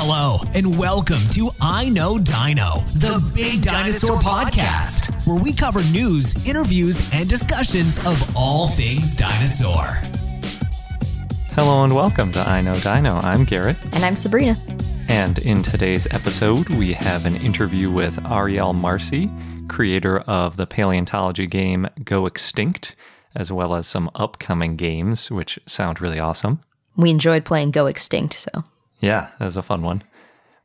Hello, and welcome to I Know Dino, the Big Dinosaur Podcast, where we cover news, interviews, and discussions of all things dinosaur. Hello and welcome to I Know Dino. I'm Garrett, And I'm Sabrina. and in today's episode, we have an interview with Ariel Marcy, creator of the paleontology game Go Extinct, as well as some upcoming games, which sound really awesome. We enjoyed playing Go Extinct, so Yeah, that was a fun one.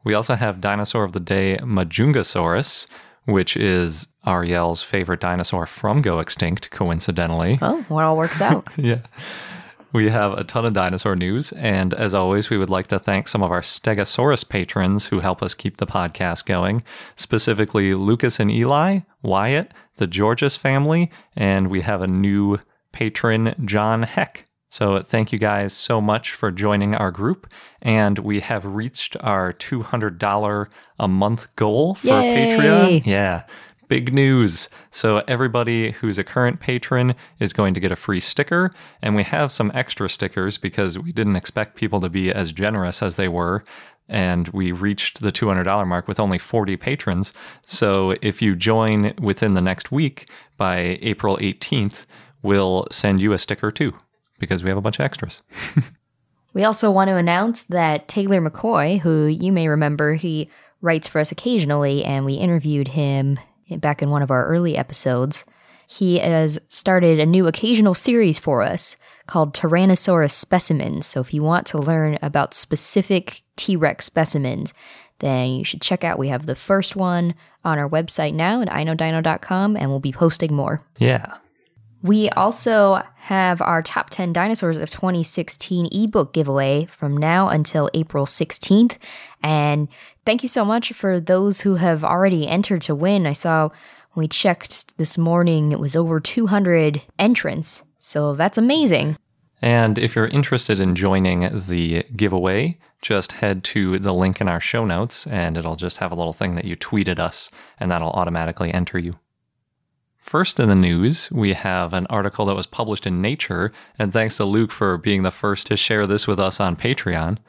We also have dinosaur of the day, Majungasaurus, which is Ariel's favorite dinosaur from Go Extinct, coincidentally. oh, well, it all works out. yeah. We have a ton of dinosaur news, and as always, we would like to thank some of our Stegosaurus patrons who help us keep the podcast going, specifically Lucas and Eli, Wyatt, the Georges family, and we have a new patron, John Heck. So thank you guys so much for joining our group, and we have reached our $200 a month goal for Yay! Patreon. Yeah. Big news. So, everybody who's a current patron is going to get a free sticker. And we have some extra stickers because we didn't expect people to be as generous as they were. And we reached the $200 mark with only 40 patrons. So, if you join within the next week by April 18th, we'll send you a sticker too because we have a bunch of extras. we also want to announce that Taylor McCoy, who you may remember, he writes for us occasionally, and we interviewed him back in one of our early episodes. He has started a new occasional series for us called Tyrannosaurus Specimens. So if you want to learn about specific T Rex specimens, then you should check out. We have the first one on our website now at iknowdino.com, and we'll be posting more. Yeah. We also have our top 10 dinosaurs of 2016 ebook giveaway from now until April 16th. And thank you so much for those who have already entered to win. I saw when we checked this morning, it was over 200 entrants. So that's amazing. And if you're interested in joining the giveaway, just head to the link in our show notes and it'll just have a little thing that you tweeted us, and that'll automatically enter you. First in the news, we have an article that was published in Nature, and thanks to Luke for being the first to share this with us on Patreon.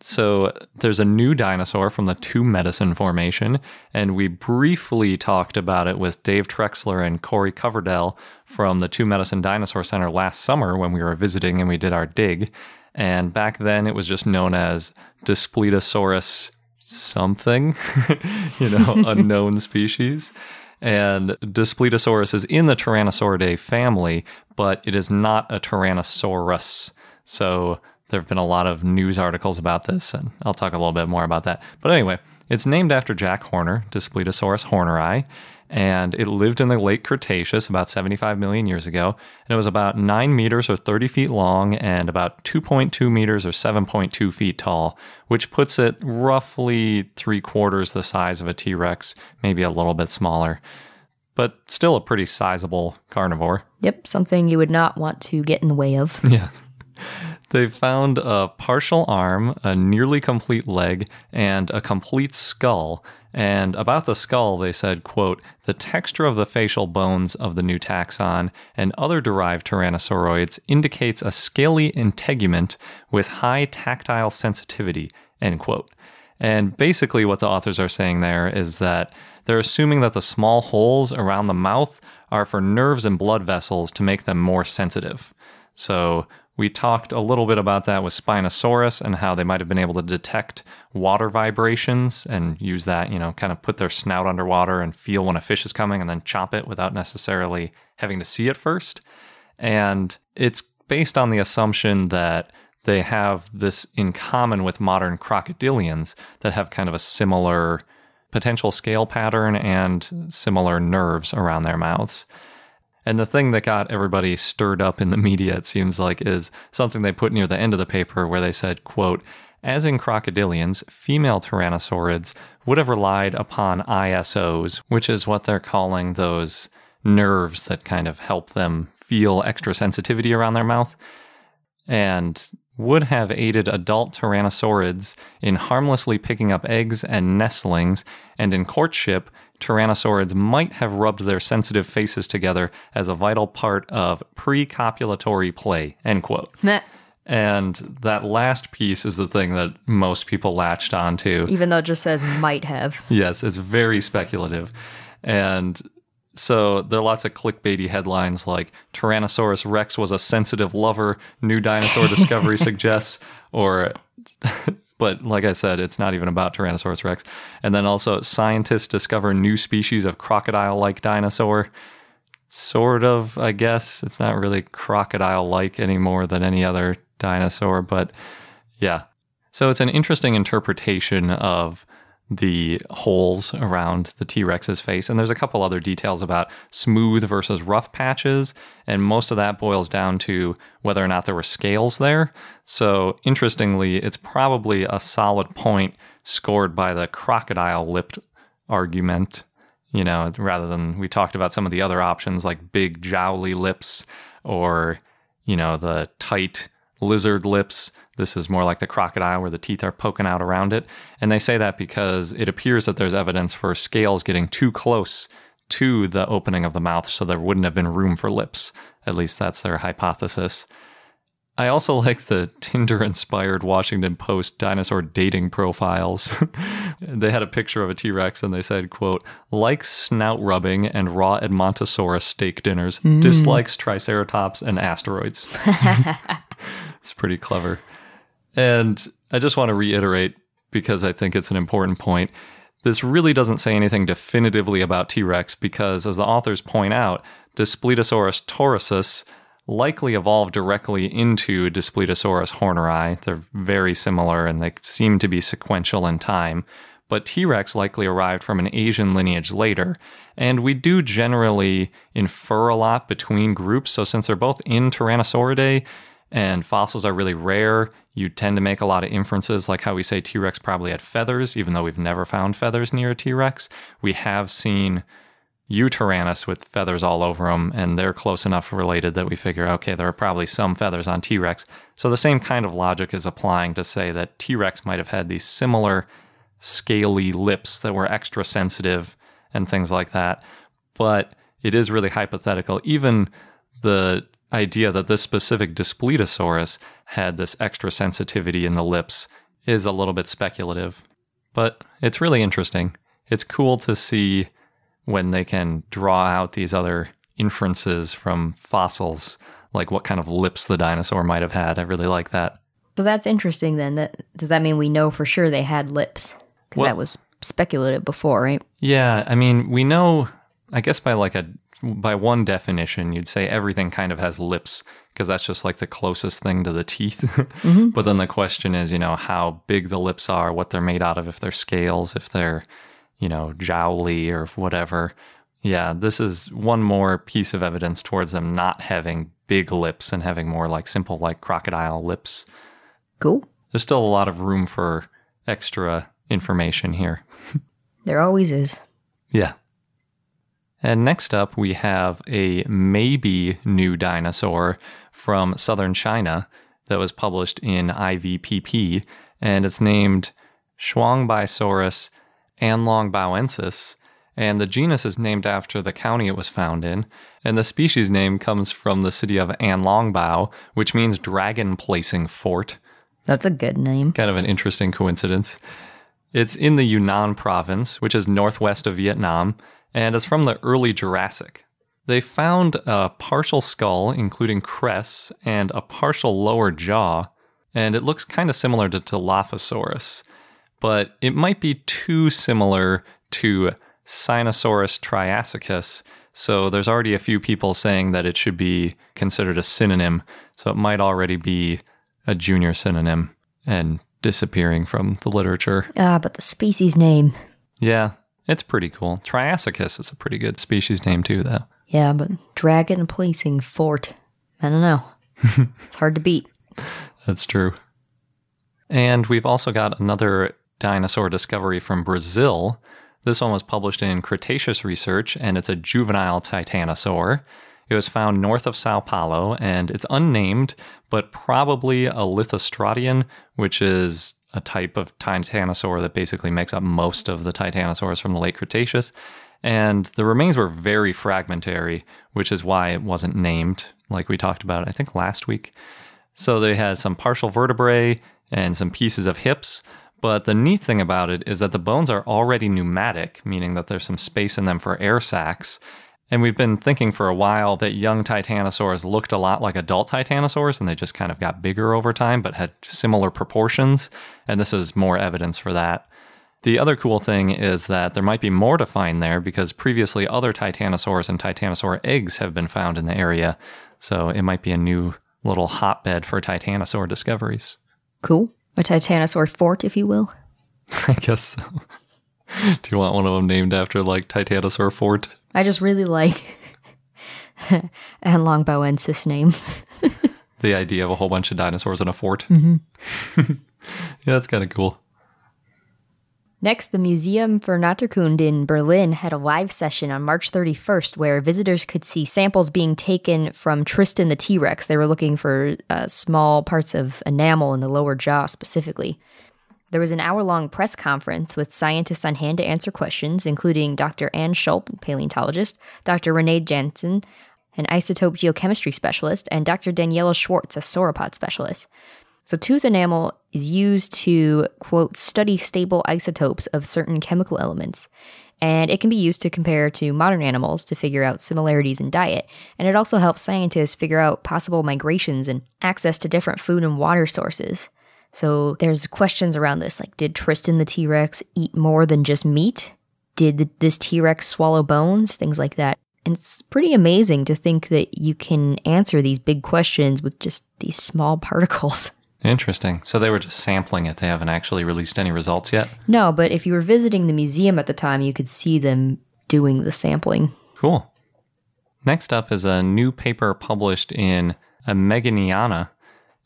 So, there's a new dinosaur from the Two Medicine Formation, and we briefly talked about it with Dave Trexler and Corey Coverdell from the Two Medicine Dinosaur Center last summer when we were visiting and we did our dig. And back then it was just known as Daspletosaurus something, you know, unknown species. And Daspletosaurus is in the Tyrannosauridae family, but it is not a Tyrannosaurus. So there have been a lot of news articles about this, and I'll talk a little bit more about that. But anyway, it's named after Jack Horner, Daspletosaurus horneri, and it lived in the late Cretaceous about 75 million years ago. And it was about 9 meters or 30 feet long and about 2.2 meters or 7.2 feet tall, which puts it roughly three quarters the size of a T Rex, maybe a little bit smaller, but still a pretty sizable carnivore. Yep, something you would not want to get in the way of. Yeah. They found a partial arm, a nearly complete leg, and a complete skull. And about the skull, they said, quote, the texture of the facial bones of the new taxon and other derived tyrannosauroids indicates a scaly integument with high tactile sensitivity, end quote. And basically, what the authors are saying there is that they're assuming that the small holes around the mouth are for nerves and blood vessels to make them more sensitive. So we talked a little bit about that with Spinosaurus and how they might have been able to detect water vibrations and use that, you know, kind of put their snout underwater and feel when a fish is coming and then chop it without necessarily having to see it first. And it's based on the assumption that they have this in common with modern crocodilians that have kind of a similar potential scale pattern and similar nerves around their mouths. And the thing that got everybody stirred up in the media, it seems like, is something they put near the end of the paper where they said, quote, as in crocodilians, female tyrannosaurids would have relied upon ISOs, which is what they're calling those nerves that kind of help them feel extra sensitivity around their mouth, and would have aided adult tyrannosaurids in harmlessly picking up eggs and nestlings, and in courtship, tyrannosaurids might have rubbed their sensitive faces together as a vital part of pre-copulatory play, end quote. And that last piece is the thing that most people latched onto. Even though it just says might have. Yes, it's very speculative. And so there are lots of clickbaity headlines like Tyrannosaurus Rex was a sensitive lover, new dinosaur discovery suggests, or but like I said, it's not even about Tyrannosaurus Rex. And then also scientists discover new species of crocodile-like dinosaur. Sort of, I guess. It's not really crocodile-like any more than any other dinosaur, but yeah. So it's an interesting interpretation of the holes around the T Rex's face. And there's a couple other details about smooth versus rough patches. And most of that boils down to whether or not there were scales there. So interestingly, it's probably a solid point scored by the crocodile lipped argument, you know, rather than we talked about some of the other options like big jowly lips or, you know, the tight lizard lips. This is more like the crocodile where the teeth are poking out around it. And they say that because it appears that there's evidence for scales getting too close to the opening of the mouth, so there wouldn't have been room for lips. At least that's their hypothesis. I also like the Tinder inspired Washington Post dinosaur dating profiles. they had a picture of a T Rex and they said, quote, likes snout rubbing and raw Edmontosaurus steak dinners, mm. dislikes Triceratops and asteroids. it's pretty clever. And I just want to reiterate, because I think it's an important point, this really doesn't say anything definitively about T Rex because, as the authors point out, Daspletosaurus torosus likely evolved directly into Daspletosaurus horneri. They're very similar and they seem to be sequential in time. But T Rex likely arrived from an Asian lineage later. And we do generally infer a lot between groups. So, since they're both in Tyrannosauridae, and fossils are really rare. You tend to make a lot of inferences, like how we say T Rex probably had feathers, even though we've never found feathers near a T Rex. We have seen Yutyrannus with feathers all over them, and they're close enough related that we figure, okay, there are probably some feathers on T Rex. So the same kind of logic is applying to say that T Rex might have had these similar scaly lips that were extra sensitive and things like that. But it is really hypothetical. Even the idea that this specific Daspletosaurus had this extra sensitivity in the lips is a little bit speculative, but it's really interesting. It's cool to see when they can draw out these other inferences from fossils, like what kind of lips the dinosaur might have had. I really like that. So that's interesting then. That does that mean we know for sure they had lips? Because Well- that was speculative before, right? Yeah, I mean, we know, I guess by like a by one definition, you'd say everything kind of has lips because that's just like the closest thing to the teeth. Mm-hmm. But then the question is, you know, how big the lips are, what they're made out of, if they're scales, if they're, you know, jowly or whatever. Yeah, this is one more piece of evidence towards them not having big lips and having more like simple, like crocodile lips. Cool. There's still a lot of room for extra information here. There always is. Yeah. And next up, we have a maybe new dinosaur from southern China that was published in IVPP, and it's named Shuangbaisaurus anlongbaoensis. And the genus is named after the county it was found in, and the species name comes from the city of Anlongbao, which means dragon placing fort That's a good name. kind of an interesting coincidence. It's in the Yunnan province, which is northwest of Vietnam, and it's from the early Jurassic. They found a partial skull, including crests, and a partial lower jaw, and it looks kind of similar to Dilophosaurus, but it might be too similar to Sinosaurus triassicus, so there's already a few people saying that it should be considered a synonym, so it might already be a junior synonym and disappearing from the literature. Ah, but the species name. Yeah, it's pretty cool. Triassicus is a pretty good species name too, though. Yeah, but dragon placing fort. I don't know. it's hard to beat. That's true. And we've also got another dinosaur discovery from Brazil. This one was published in Cretaceous Research, and it's a juvenile titanosaur. It was found north of Sao Paulo, and it's unnamed, but probably a lithostrotian, which is a type of titanosaur that basically makes up most of the titanosaurs from the late Cretaceous. And the remains were very fragmentary, which is why it wasn't named, like we talked about, I think, last week. So they had some partial vertebrae and some pieces of hips. But the neat thing about it is that the bones are already pneumatic, meaning that there's some space in them for air sacs. And we've been thinking for a while that young titanosaurs looked a lot like adult titanosaurs and they just kind of got bigger over time but had similar proportions. And this is more evidence for that. The other cool thing is that there might be more to find there because previously other titanosaurs and titanosaur eggs have been found in the area. So it might be a new little hotbed for titanosaur discoveries. Cool. A titanosaur fort, if you will. I guess so. Do you want one of them named after like Titanosaur Fort? I just really like Anne Longbowensis name. the idea of a whole bunch of dinosaurs in a fort. Mm-hmm. yeah, that's kind of cool. Next, the Museum für Naturkunde in Berlin had a live session on March 31st where visitors could see samples being taken from Tristan the T Rex. They were looking for uh, small parts of enamel in the lower jaw specifically. There was an hour long press conference with scientists on hand to answer questions, including Dr. Anne Schulp, paleontologist, Dr. Renee Jansen, an isotope geochemistry specialist, and Dr. Daniela Schwarz, a sauropod specialist. So, tooth enamel is used to, quote, study stable isotopes of certain chemical elements. And it can be used to compare to modern animals to figure out similarities in diet. And it also helps scientists figure out possible migrations and access to different food and water sources. So there's questions around this like, did Tristan the T Rex eat more than just meat? Did this T Rex swallow bones? Things like that. And it's pretty amazing to think that you can answer these big questions with just these small particles. Interesting. So they were just sampling it. They haven't actually released any results yet? No, but if you were visiting the museum at the time, you could see them doing the sampling. Cool. Next up is a new paper published in Ameghiniana,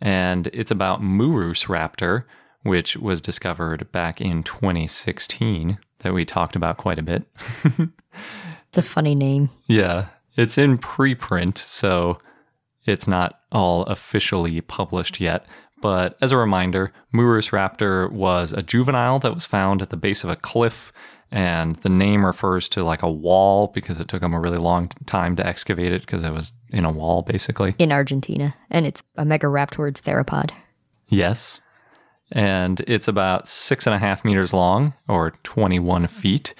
and it's about Murusraptor, which was discovered back in 2016 that we talked about quite a bit. it's a funny name. Yeah. It's in preprint, so it's not all officially published yet, but as a reminder, Murusraptor was a juvenile that was found at the base of a cliff, and the name refers to like a wall because it took them a really long time to excavate it because it was in a wall, basically. In Argentina, and it's a megaraptorid theropod. Yes. And it's about six and a half meters long, or 21 feet.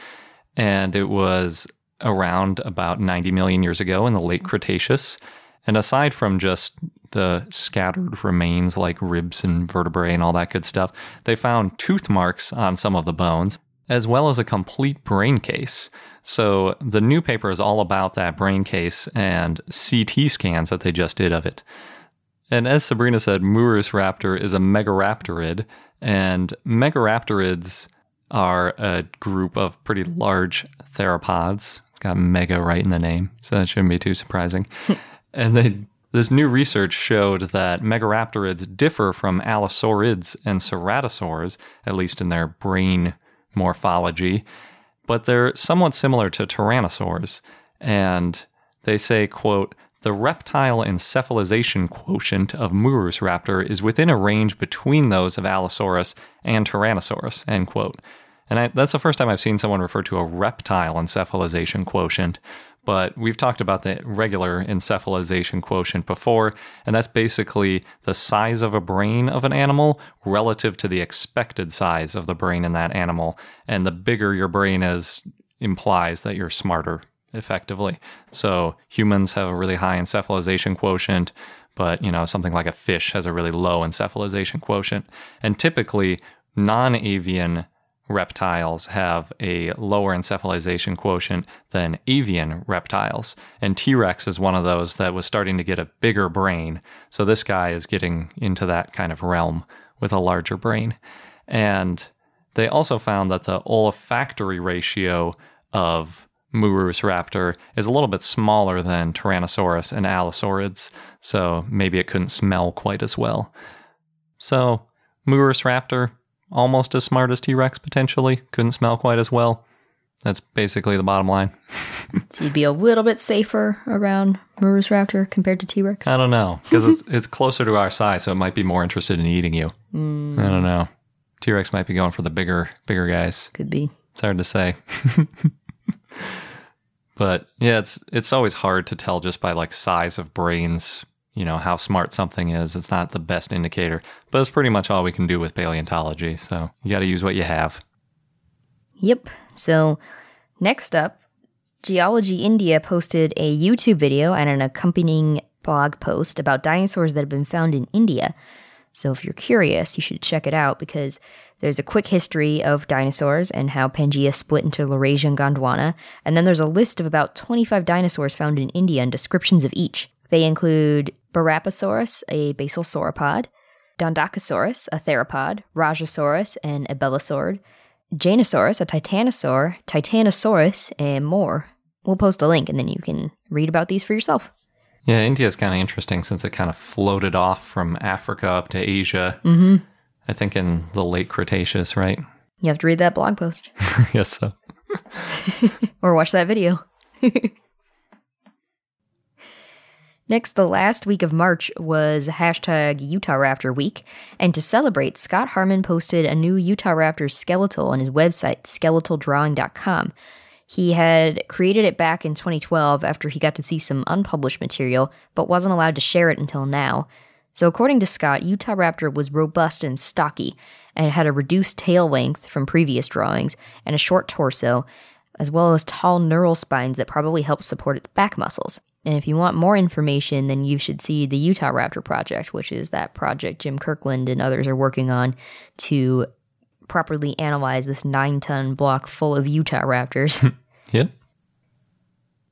And it was around about 90 million years ago in the late Cretaceous. And aside from just the scattered remains like ribs and vertebrae and all that good stuff, they found tooth marks on some of the bones, as well as a complete brain case. So the new paper is all about that brain case and CT scans that they just did of it. And as Sabrina said, Murusraptor is a megaraptorid, and megaraptorids are a group of pretty large theropods. It's got mega right in the name, so that shouldn't be too surprising. and they this new research showed that megaraptorids differ from allosaurids and ceratosaurs, at least in their brain morphology, but they're somewhat similar to tyrannosaurs. And they say, quote, the reptile encephalization quotient of Murusraptor is within a range between those of Allosaurus and Tyrannosaurus, end quote. And I, that's the first time I've seen someone refer to a reptile encephalization quotient, but we've talked about the regular encephalization quotient before, and that's basically the size of a brain of an animal relative to the expected size of the brain in that animal. And the bigger your brain is implies that you're smarter effectively. So humans have a really high encephalization quotient, but you know, something like a fish has a really low encephalization quotient. And typically non-avian reptiles have a lower encephalization quotient than avian reptiles. And T Rex is one of those that was starting to get a bigger brain. So this guy is getting into that kind of realm with a larger brain. And they also found that the olfactory ratio of Murusraptor is a little bit smaller than Tyrannosaurus and Allosaurids, so maybe it couldn't smell quite as well. So, Murusraptor, almost as smart as T Rex potentially, couldn't smell quite as well. That's basically the bottom line. so you'd be a little bit safer around Murusraptor compared to T Rex? I don't know, because it's, it's closer to our size, so it might be more interested in eating you. Mm. I don't know. T Rex might be going for the bigger, bigger guys. Could be. It's hard to say. but yeah, it's it's always hard to tell just by like size of brains you know, how smart something is. It's not the best indicator, but it's pretty much all we can do with paleontology. So you got to use what you have. Yep. So next up, Geology India posted a YouTube video and an accompanying blog post about dinosaurs that have been found in India. So if you're curious, you should check it out because there's a quick history of dinosaurs and how Pangaea split into Laurasia and Gondwana, and then there's a list of about 25 dinosaurs found in India and descriptions of each. They include Barapasaurus, a basal sauropod, Dandakosaurus, a theropod, Rajasaurus, an abelisaur, Jainosaurus, a titanosaur, Titanosaurus, and more. We'll post a link and then you can read about these for yourself. Yeah, India is kind of interesting since it kind of floated off from Africa up to Asia. Mm-hmm. I think in the late Cretaceous, right? You have to read that blog post yes, so. or watch that video. Next, the last week of March was hashtag Utahraptor Week, and to celebrate, Scott Hartman posted a new Utahraptor skeletal on his website, skeletaldrawing.com. He had created it back in 2012 after he got to see some unpublished material, but wasn't allowed to share it until now. So, according to Scott, Utahraptor was robust and stocky, and had a reduced tail length from previous drawings, and a short torso, as well as tall neural spines that probably help support its back muscles. And if you want more information, then you should see the Utahraptor Project, which is that project Jim Kirkland and others are working on to properly analyze this nine ton block full of Utahraptors. Yep.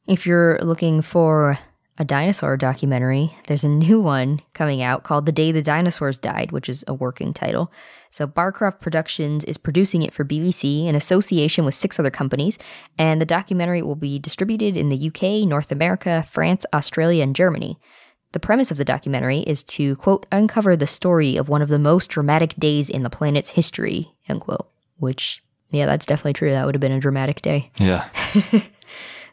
if you're looking for a dinosaur documentary, there's a new one coming out called The Day the Dinosaurs Died, which is a working title. So Barcroft Productions is producing it for BBC in association with six other companies, and the documentary will be distributed in the UK, North America, France, Australia, and Germany. The premise of the documentary is to, quote, uncover the story of one of the most dramatic days in the planet's history, end quote. Which, yeah, that's definitely true. That would have been a dramatic day. Yeah.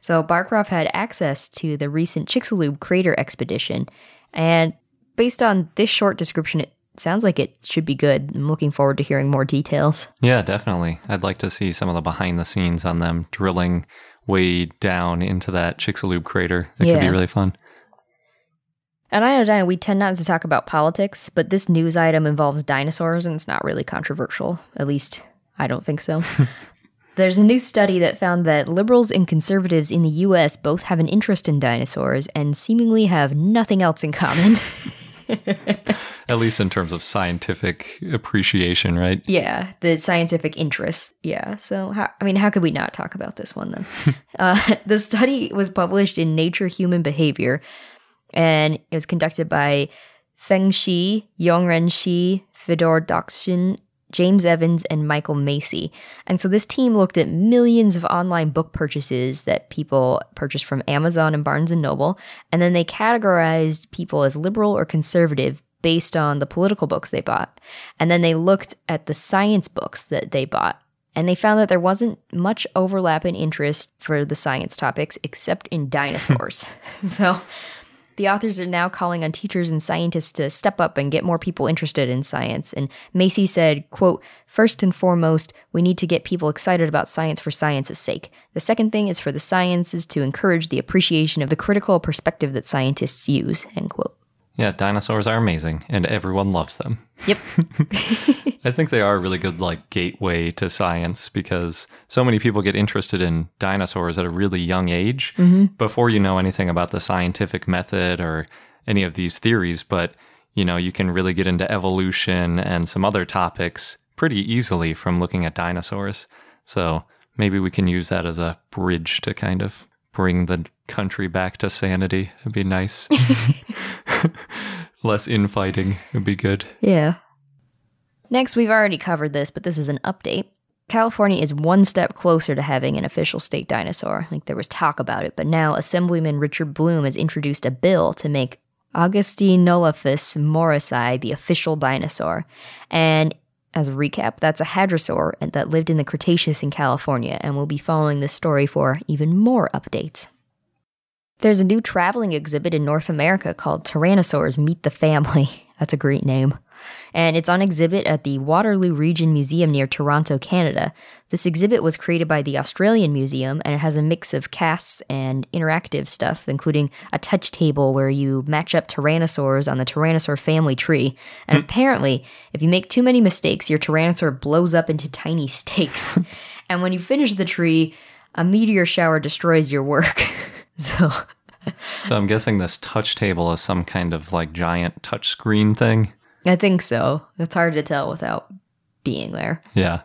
So Barcroft had access to the recent Chicxulub crater expedition, and based on this short description, it sounds like it should be good. I'm looking forward to hearing more details. Yeah, definitely. I'd like to see some of the behind the scenes on them drilling way down into that Chicxulub crater. It could be really fun. And I know, Dinah, we tend not to talk about politics, but this news item involves dinosaurs and it's not really controversial. At least, I don't think so. There's a new study that found that liberals and conservatives in the US both have an interest in dinosaurs and seemingly have nothing else in common. At least in terms of scientific appreciation, right? yeah, the scientific interest. Yeah, so how, I mean, how could we not talk about this one then? uh, the study was published in Nature Human Behavior and it was conducted by Feng Shi, Yongren Shi, Fedor Dokshin, James Evans, and Michael Macy. And so this team looked at millions of online book purchases that people purchased from Amazon and Barnes and Noble, and then they categorized people as liberal or conservative based on the political books they bought. And then they looked at the science books that they bought. And they found that there wasn't much overlap in interest for the science topics except in dinosaurs. so the authors are now calling on teachers and scientists to step up and get more people interested in science. And Macy said, quote, First and foremost, we need to get people excited about science for science's sake. The second thing is for the sciences to encourage the appreciation of the critical perspective that scientists use, end quote. Yeah, dinosaurs are amazing and everyone loves them. Yep. I think they are a really good like gateway to science because so many people get interested in dinosaurs at a really young age mm-hmm. before you know anything about the scientific method or any of these theories, but you know, you can really get into evolution and some other topics pretty easily from looking at dinosaurs. So, maybe we can use that as a bridge to kind of bring the country back to sanity. It'd be nice. Less infighting would be good. Yeah. Next, we've already covered this, but this is an update. California is one step closer to having an official state dinosaur. Like there was talk about it, but now Assemblyman Richard Bloom has introduced a bill to make Augustynolophus morrisi the official dinosaur. And as a recap, that's a hadrosaur that lived in the Cretaceous in California, and we'll be following this story for even more updates. There's a new traveling exhibit in North America called Tyrannosaurs Meet the Family. That's a great name. and it's on exhibit at the Waterloo Region Museum near Toronto, Canada. This exhibit was created by the Australian Museum and it has a mix of casts and interactive stuff, including a touch table where you match up tyrannosaurs on the Tyrannosaur family tree. And hmm. apparently, if you make too many mistakes, your Tyrannosaur blows up into tiny steaks. and when you finish the tree, a meteor shower destroys your work. so. So I'm guessing this touch table is some kind of like giant touch screen thing. I think so. It's hard to tell without being there. Yeah.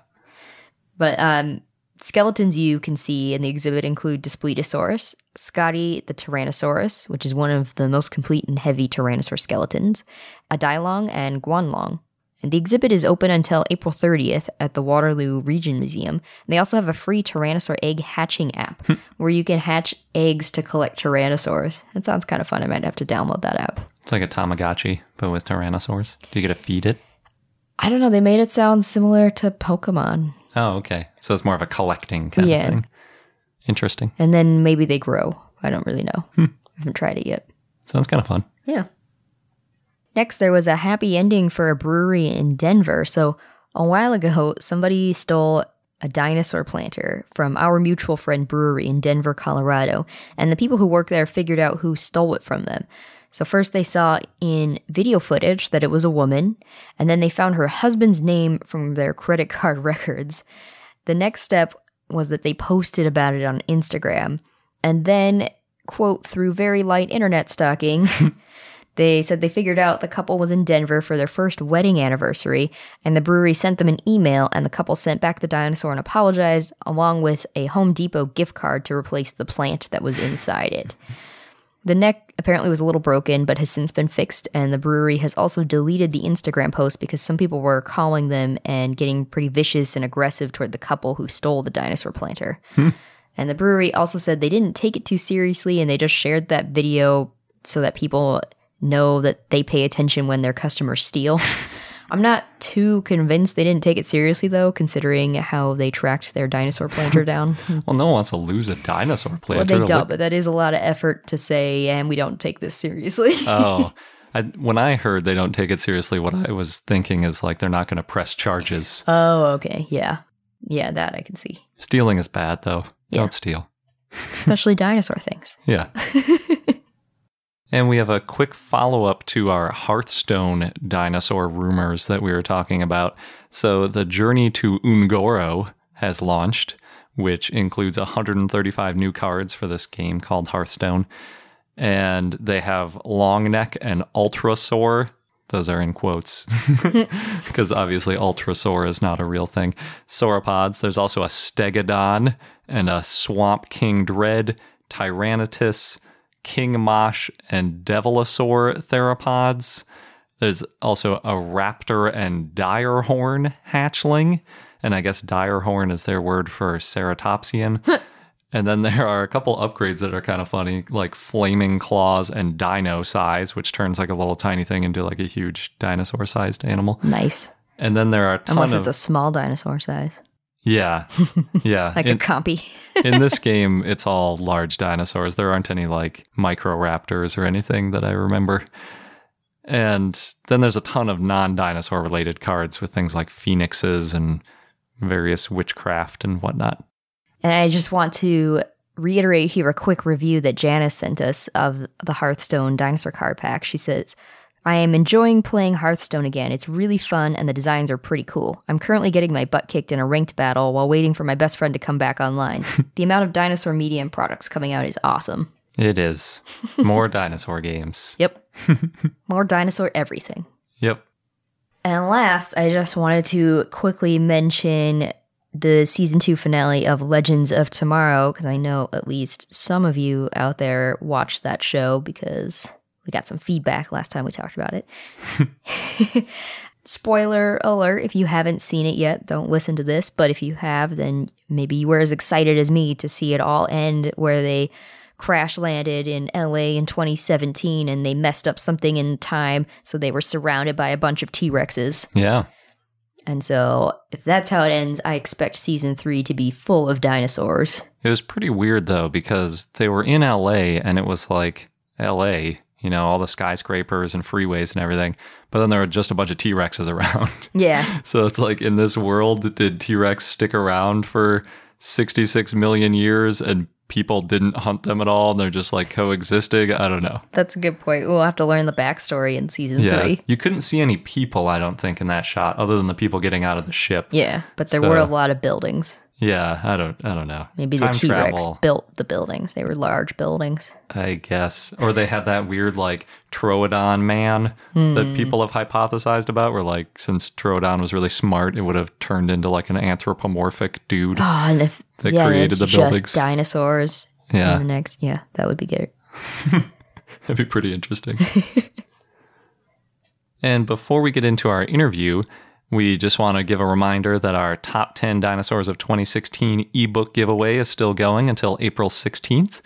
But um, skeletons you can see in the exhibit include Daspletosaurus, Scotty the Tyrannosaurus, which is one of the most complete and heavy Tyrannosaur skeletons, a Dilong, and Guanlong. And the exhibit is open until April 30th at the Waterloo Region Museum. And they also have a free Tyrannosaur egg hatching app hmm. where you can hatch eggs to collect Tyrannosaurs. That sounds kind of fun. I might have to download that app. It's like a Tamagotchi, but with Tyrannosaurs. Do you get to feed it? I don't know. They made it sound similar to Pokemon. Oh, okay. So it's more of a collecting kind Yeah. of thing. Interesting. And then maybe they grow. I don't really know. Hmm. I haven't tried it yet. Sounds kind of fun. Yeah. Next, there was a happy ending for a brewery in Denver. So, a while ago, somebody stole a dinosaur planter from our mutual friend brewery in Denver, Colorado. And the people who work there figured out who stole it from them. So, first they saw in video footage that it was a woman, and then they found her husband's name from their credit card records. The next step was that they posted about it on Instagram. And then, quote, through very light internet stalking, they said they figured out the couple was in Denver for their first wedding anniversary, and the brewery sent them an email, and the couple sent back the dinosaur and apologized, along with a Home Depot gift card to replace the plant that was inside it. The neck apparently was a little broken, but has since been fixed, and the brewery has also deleted the Instagram post because some people were calling them and getting pretty vicious and aggressive toward the couple who stole the dinosaur planter. Hmm. And the brewery also said they didn't take it too seriously and they just shared that video so that people know that they pay attention when their customers steal. I'm not too convinced they didn't take it seriously though, considering how they tracked their dinosaur planter down. Well, no one wants to lose a dinosaur planter. well, they don't, look- but that is a lot of effort to say, and we don't take this seriously. Oh, I, when I heard they don't take it seriously, what I was thinking is like they're not going to press charges. oh, okay. Yeah. Yeah, that I can see. Stealing is bad, though. Yeah. Don't steal. Especially dinosaur things. Yeah. And we have a quick follow up to our Hearthstone dinosaur rumors that we were talking about. So, the Journey to Un'Goro has launched, which includes 135 new cards for this game called Hearthstone. And they have Longneck and Ultrasaur. Those are in quotes because obviously Ultrasaur is not a real thing. Sauropods. There's also a Stegodon and a Swamp King Dread, Tyrantus, King Mosh, and Devilsaur theropods. There's also a Raptor and Direhorn hatchling. And I guess Direhorn is their word for Ceratopsian. and then there are a couple upgrades that are kind of funny, like Flaming Claws and Dino Size, which turns like a little tiny thing into like a huge dinosaur sized animal. Nice. And then there are a ton Unless of. it's a small dinosaur size, yeah. Yeah. like in, a compy. in this game, it's all large dinosaurs. There aren't any like microraptors or anything that I remember. And then there's a ton of non dinosaur related cards with things like phoenixes and various witchcraft and whatnot. And I just want to reiterate here a quick review that Janice sent us of the Hearthstone dinosaur card pack. She says, I am enjoying playing Hearthstone again. It's really fun and the designs are pretty cool. I'm currently getting my butt kicked in a ranked battle while waiting for my best friend to come back online. the amount of dinosaur media and products coming out is awesome. It is. More dinosaur games. Yep. More dinosaur everything. Yep. And last, I just wanted to quickly mention the season two finale of Legends of Tomorrow, because I know at least some of you out there watched that show because we got some feedback last time we talked about it. Spoiler alert if you haven't seen it yet, don't listen to this. But if you have, then maybe you were as excited as me to see it all end where they crash landed in LA in 2017 and they messed up something in time. So they were surrounded by a bunch of T Rexes. Yeah. And so if that's how it ends, I expect season three to be full of dinosaurs. It was pretty weird though because they were in LA and it was like LA, you know, all the skyscrapers and freeways and everything. but then there are just a bunch of T Rexes around. Yeah. so it's like in this world, did T Rex stick around for 66 million years and people didn't hunt them at all and they're just like coexisting? I don't know. That's a good point. We'll have to learn the backstory in season Yeah. three. You couldn't see any people, I don't think, in that shot other than the people getting out of the ship. Yeah, but there So- were a lot of buildings. Yeah, I don't I don't know. Maybe Time the T Rex built the buildings. They were large buildings. I guess. Or they had that weird like Troodon man Hmm. that people have hypothesized about where like since Troodon was really smart, it would have turned into like an anthropomorphic dude. Oh, and if That yeah, created the buildings. dinosaurs. Yeah. The next, yeah, that would be good. That'd be pretty interesting. and before we get into our interview, we just want to give a reminder that our top 10 dinosaurs of 2016 ebook giveaway is still going until April 16th.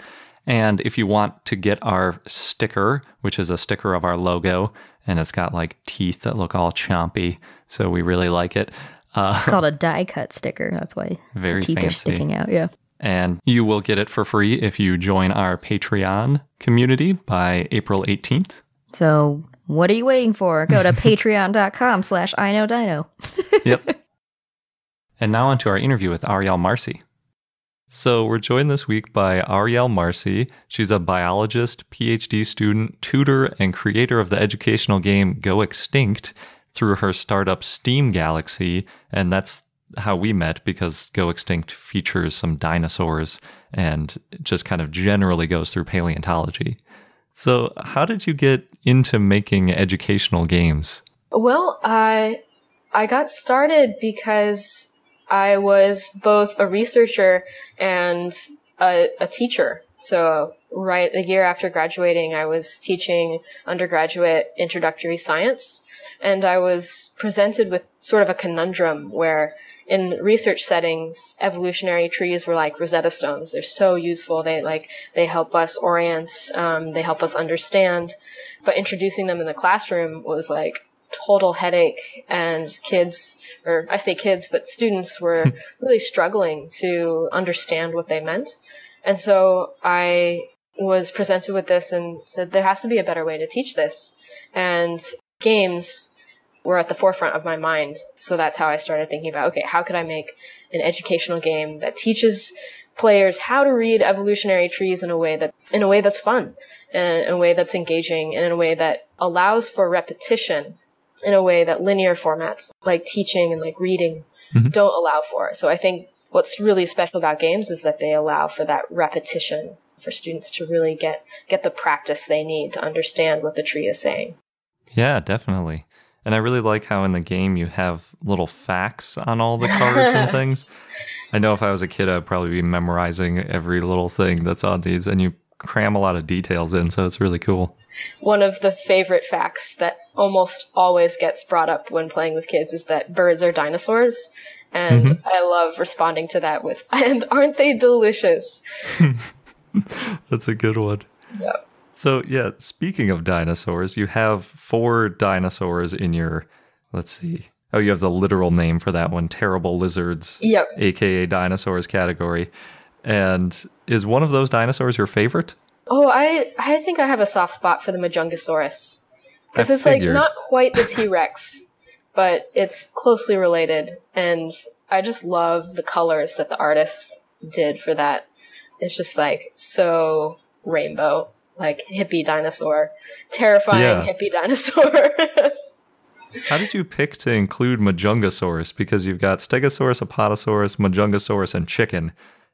And if you want to get our sticker, which is a sticker of our logo, and it's got like teeth that look all chompy, so we really like it. Uh, It's called a die cut sticker. That's why Very the teeth fancy. are sticking out. Yeah. and you will get it for free if you join our Patreon community by April 18th. So what are you waiting for? Go to patreon.com slash I know dino. yep. And now on to our interview with Ariel Marcy. So we're joined this week by Ariel Marcy. She's a biologist, PhD student, tutor, and creator of the educational game Go Extinct through her startup Steam Galaxy. And that's how we met because Go Extinct features some dinosaurs and just kind of generally goes through paleontology. So, how did you get into making educational games? Well, I I got started because I was both a researcher and a, a teacher. So right a year after graduating, I was teaching undergraduate introductory science, and I was presented with sort of a conundrum where in research settings, evolutionary trees were like Rosetta Stones. They're so useful. They like they help us orient. Um, they help us understand. But introducing them in the classroom was like total headache, and kids, or I say kids, but students were hmm. really struggling to understand what they meant. And so I was presented with this and said there has to be a better way to teach this. And games were at the forefront of my mind. So that's how I started thinking about, okay, how could I make an educational game that teaches players how to read evolutionary trees in a way that, in a way that's fun, in a way that's engaging, and in a way that allows for repetition in a way that linear formats like teaching and like reading mm-hmm. don't allow for. So I think what's really special about games is that they allow for that repetition for students to really get get the practice they need to understand what the tree is saying. Yeah, definitely. And I really like how in the game you have little facts on all the cards and things. I know if I was a kid, I'd probably be memorizing every little thing that's on these, and you cram a lot of details in, so it's really cool. One of the favorite facts that almost always gets brought up when playing with kids is that birds are dinosaurs. And mm-hmm. I love responding to that with, and aren't they delicious? That's a good one. Yep. So, yeah, speaking of dinosaurs, you have four dinosaurs in your, let's see. Oh, you have the literal name for that one, terrible lizards, Yep. aka dinosaurs category. And is one of those dinosaurs your favorite? Oh, I I think I have a soft spot for the Majungasaurus because it's like not quite the T Rex, but it's closely related, and I just love the colors that the artists did for that. It's just like so rainbow, like hippie dinosaur, terrifying Yeah. hippie dinosaur. How did you pick to include Majungasaurus? Because you've got Stegosaurus, Apatosaurus, Majungasaurus, and chicken.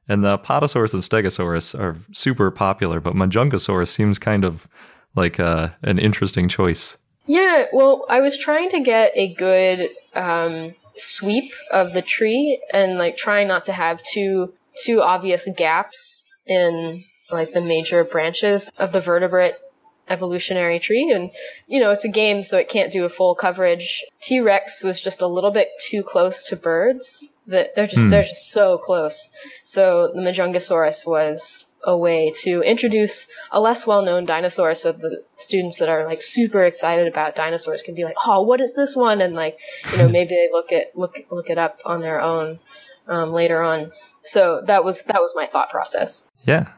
And the Apatosaurus and Stegosaurus are super popular, but Majungasaurus seems kind of like uh, an interesting choice. Yeah, well, I was trying to get a good um, sweep of the tree and like trying not to have too too obvious gaps in like the major branches of the vertebrate evolutionary tree. And you know it's a game so it can't do a full coverage. T-rex was just a little bit too close to birds that they're just they're just so close so the majungasaurus was a way to introduce a less well-known dinosaur so the students that are like super excited about dinosaurs can be like oh what is this one and like you know maybe they look it look look it up on their own um, later on so that was that was my thought process Yeah.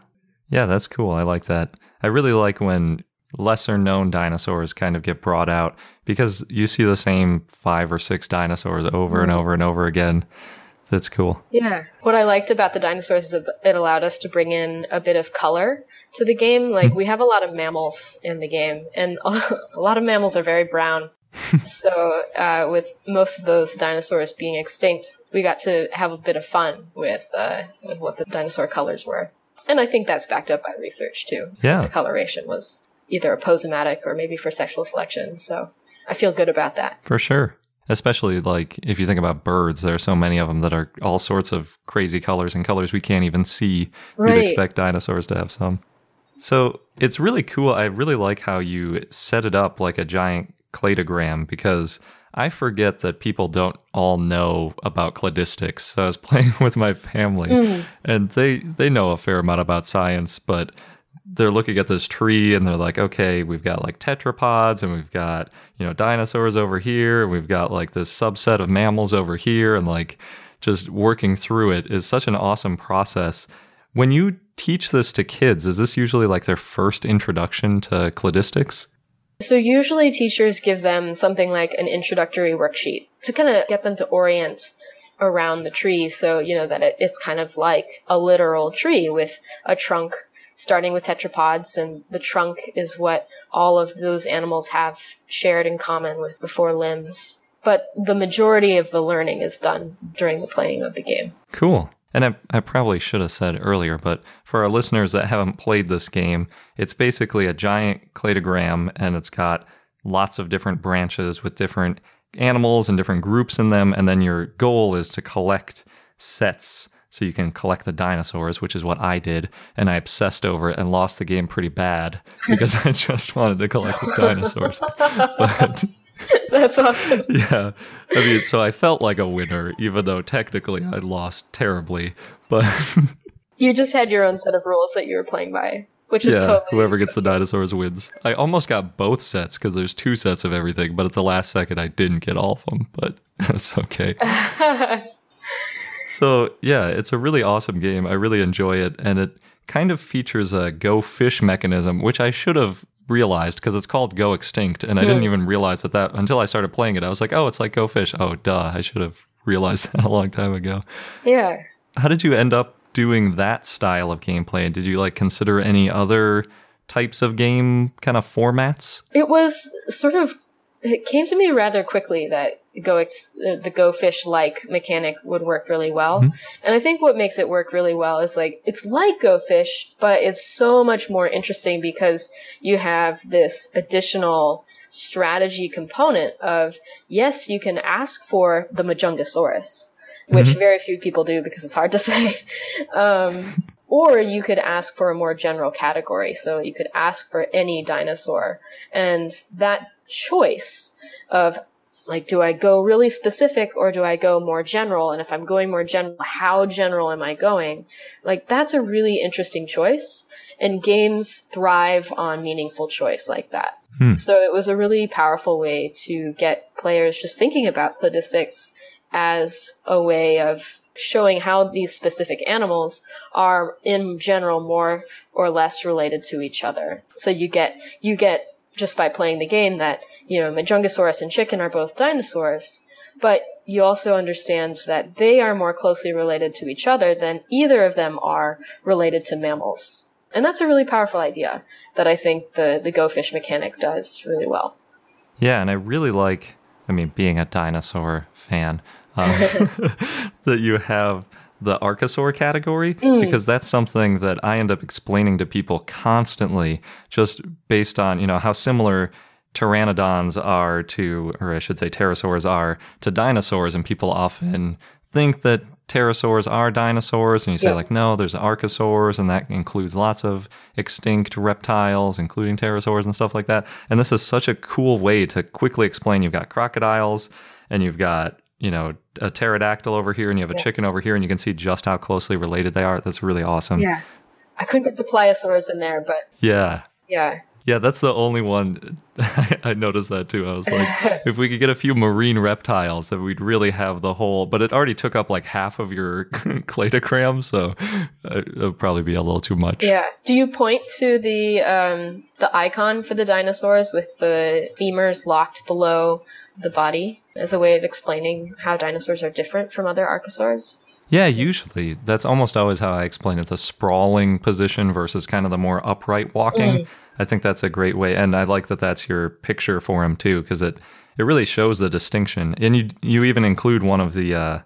Yeah, that's cool. I like that. I really like when lesser known dinosaurs kind of get brought out because you see the same five or six dinosaurs over and over and over again. That's cool. Yeah. What I liked about the dinosaurs is it allowed us to bring in a bit of color to the game. Like we have a lot of mammals in the game, and a lot of mammals are very brown. so uh, with most of those dinosaurs being extinct, we got to have a bit of fun with uh, with what the dinosaur colors were, and I think that's backed up by research too. Yeah, the coloration was either aposematic or maybe for sexual selection. So I feel good about that. For sure. Especially like if you think about birds, there are so many of them that are all sorts of crazy colors and colors we can't even see. Right. You'd expect dinosaurs to have some. So it's really cool. I really like how you set it up like a giant cladogram because I forget that people don't all know about cladistics. So I was playing with my family mm. and they they know a fair amount about science, but they're looking at this tree and they're like, okay, we've got like tetrapods and we've got, you know, dinosaurs over here and we've got like this subset of mammals over here and like just working through it is such an awesome process. When you teach this to kids, is this usually like their first introduction to cladistics? So usually teachers give them something like an introductory worksheet to kind of get them to orient around the tree so you know that it, it's kind of like a literal tree with a trunk starting with tetrapods and the trunk is what all of those animals have shared in common with the four limbs but the majority of the learning is done during the playing of the game cool and I, I probably should have said earlier, but for our listeners that haven't played this game, it's basically a giant cladogram and it's got lots of different branches with different animals and different groups in them. And then your goal is to collect sets so you can collect the dinosaurs, which is what I did. And I obsessed over it and lost the game pretty bad because I just wanted to collect the dinosaurs. But That's awesome. Yeah. I mean, so I felt like a winner, even though technically I lost terribly. But you just had your own set of rules that you were playing by, which is yeah, totally. Whoever gets the dinosaurs wins. I almost got both sets because there's two sets of everything, but at the last second I didn't get all of them, but it's okay. So, yeah, it's a really awesome game. I really enjoy it. And it kind of features a go fish mechanism, which I should have realized because it's called Go Extinct, and I didn't hmm. even realize that that until I started playing it. I was like, oh, it's like Go Fish. Oh, duh! I should have realized that a long time ago. Yeah. How did you end up doing that style of gameplay? Did you like consider any other types of game kind of formats? It was sort of it came to me rather quickly that go ex- uh, the go fish like mechanic would work really well. Mm-hmm. And I think what makes it work really well is like it's like go fish, but it's so much more interesting because you have this additional strategy component of yes, you can ask for the Majungasaurus, which mm-hmm. very few people do because it's hard to say. Um, or you could ask for a more general category. So you could ask for any dinosaur. And that choice of like, do I go really specific or do I go more general? And if I'm going more general, how general am I going? Like, that's a really interesting choice. And games thrive on meaningful choice like that. Hmm. So it was a really powerful way to get players just thinking about cladistics as a way of showing how these specific animals are in general more or less related to each other. So you get, you get just by playing the game that, you know, Majungasaurus and chicken are both dinosaurs, but you also understand that they are more closely related to each other than either of them are related to mammals. And that's a really powerful idea that I think the, the Go Fish mechanic does really well. Yeah, and I really like, I mean, being a dinosaur fan, um, that you have the Archosaur category mm. because that's something that I end up explaining to people constantly, just based on you know how similar pteranodons are to, or I should say, pterosaurs are to dinosaurs, and people often think that pterosaurs are dinosaurs, and you say yes. like, no, there's archosaurs, and that includes lots of extinct reptiles, including pterosaurs and stuff like that. And this is such a cool way to quickly explain. You've got crocodiles, and you've got you know a pterodactyl over here and you have a yeah. chicken over here and you can see just how closely related they are that's really awesome yeah i couldn't get the pliosaurs in there but yeah yeah Yeah, that's the only one. I noticed that too. I was like, if we could get a few marine reptiles, then we'd really have the whole. But it already took up like half of your cladogram, so uh, it would probably be a little too much. Yeah. Do you point to the um, the icon for the dinosaurs with the femurs locked below the body as a way of explaining how dinosaurs are different from other archosaurs? Yeah, usually that's almost always how I explain it: the sprawling position versus kind of the more upright walking. Mm. I think that's a great way, and I like that that's your picture for him too, because it it really shows the distinction. And you you even include one of the uh,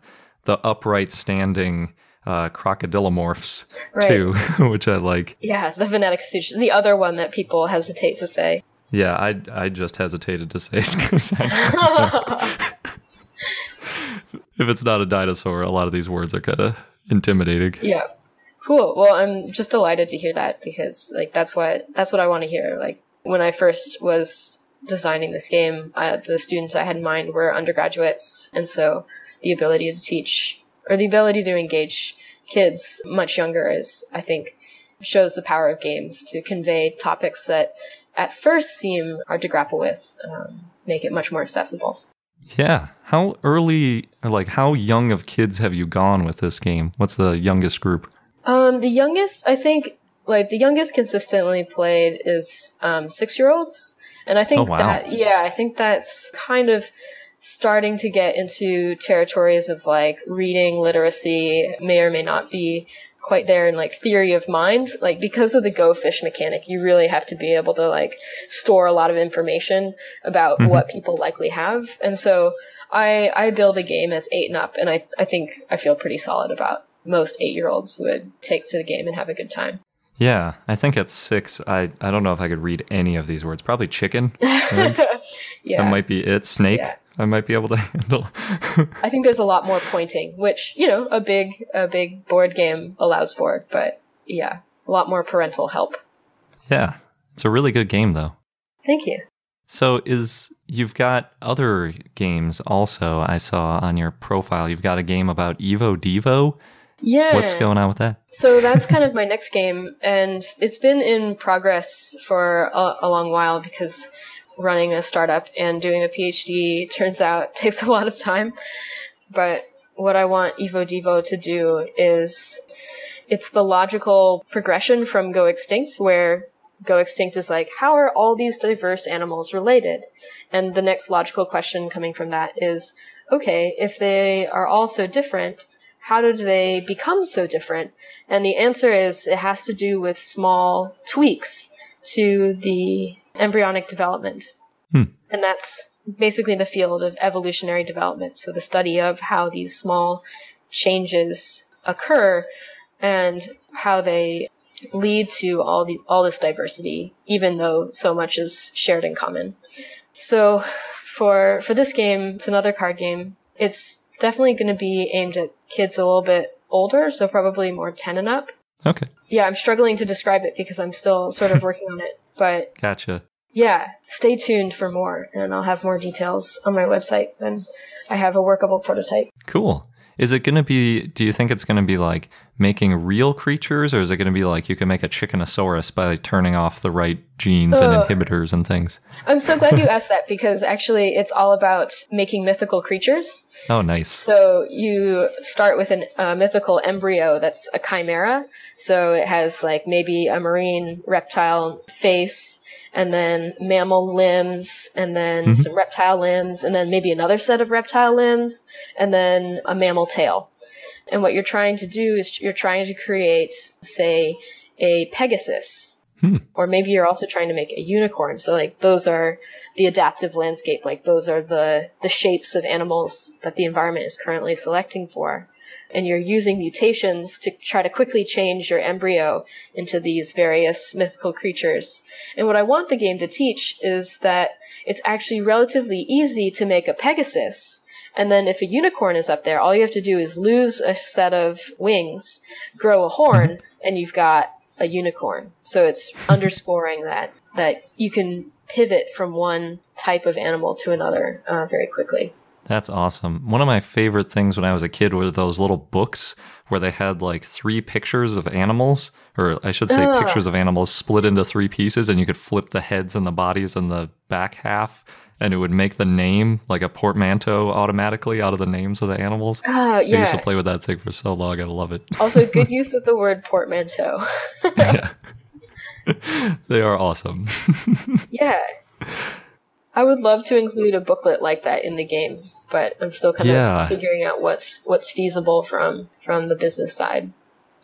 the upright standing uh, crocodilomorphs Right. too, which I like. Yeah, the Venaticosuchus, the other one that people hesitate to say. Yeah, I I just hesitated to say it because I don't know. if it's not a dinosaur, a lot of these words are kind of intimidating. Yeah. Cool. Well, I'm just delighted to hear that because like that's what that's what I want to hear. Like when I first was designing this game, I, the students I had in mind were undergraduates, and so the ability to teach or the ability to engage kids much younger is, I think, shows the power of games to convey topics that at first seem hard to grapple with, um, make it much more accessible. Yeah. How early, or like how young of kids have you gone with this game? What's the youngest group? Um, the youngest, I think, like the youngest consistently played is um, six year olds. And I think Oh, wow. that, yeah, I think that's kind of starting to get into territories of like reading literacy may or may not be quite there in like theory of mind. Like because of the go fish mechanic, you really have to be able to like store a lot of information about mm-hmm. what people likely have. And so I, I build a game as eight and up and I, I think I feel pretty solid about most eight year olds would take to the game and have a good time. Yeah, I think at six, I, I don't know if I could read any of these words. Probably chicken. Yeah. That might be it. Snake. Yeah. I might be able to handle. I think there's a lot more pointing, which, you know, a big a big board game allows for, but yeah, a lot more parental help. yeah, it's a really good game though. Thank you. So is you've got other games also I saw on your profile. You've got a game about Evo Devo. Yeah. What's going on with that? So that's kind of my next game, and it's been in progress for a, a long while because running a startup and doing a PhD turns out takes a lot of time. But what I want Evo Devo to do is it's the logical progression from Go Extinct, where Go Extinct is like, how are all these diverse animals related? And the next logical question coming from that is, okay, if they are all so different, how did they become so different? And the answer is it has to do with small tweaks to the embryonic development. Hmm. And that's basically the field of evolutionary development. So the study of how these small changes occur and how they lead to all the all this diversity, even though so much is shared in common. So for for this game, it's another card game. It's definitely going to be aimed at kids a little bit older, so probably more 10 and up. Okay, Yeah, I'm struggling to describe it because I'm still sort of working on it. But gotcha. Yeah, stay tuned for more, and I'll have more details on my website when I have a workable prototype. Cool. Is it going to be? Do you think it's going to be like making real creatures, or is it going to be like you can make a chickenosaurus by turning off the right genes and inhibitors and things? I'm so glad you asked that because actually it's all about making mythical creatures. Oh, nice. So you start with a uh, mythical embryo that's a chimera. So it has like maybe a marine reptile face and then mammal limbs and then some reptile limbs and then maybe another set of reptile limbs and then a mammal tail. And what you're trying to do is you're trying to create, say, a Pegasus. Or maybe you're also trying to make a unicorn. So like those are the adaptive landscape. Like those are the, the shapes of animals that the environment is currently selecting for. And you're using mutations to try to quickly change your embryo into these various mythical creatures. And what I want the game to teach is that it's actually relatively easy to make a Pegasus. And then if a unicorn is up there, all you have to do is lose a set of wings, grow a horn, and you've got a unicorn. So it's underscoring that that you can pivot from one type of animal to another uh, very quickly. That's awesome. One of my favorite things when I was a kid were those little books where they had like three pictures of animals, or I should say, Ah. pictures of animals split into three pieces, and you could flip the heads and the bodies and the back half, and it would make the name like a portmanteau automatically out of the names of the animals. Ah, I used to play with that thing for so long. I love it. Also, good use of the word portmanteau. yeah. they are awesome. yeah. I would love to include a booklet like that in the game, but I'm still kind Yeah. of figuring out what's what's feasible from from the business side.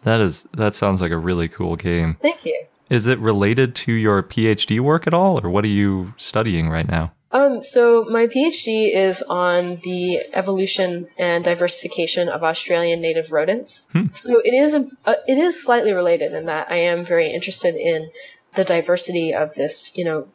That is that sounds like a really cool game. Thank you. Is it related to your PhD work at all, or what are you studying right now? Um, so my PhD is on the evolution and diversification of Australian native rodents. So it is a, uh, it is slightly related in that I am very interested in the diversity of this. You know,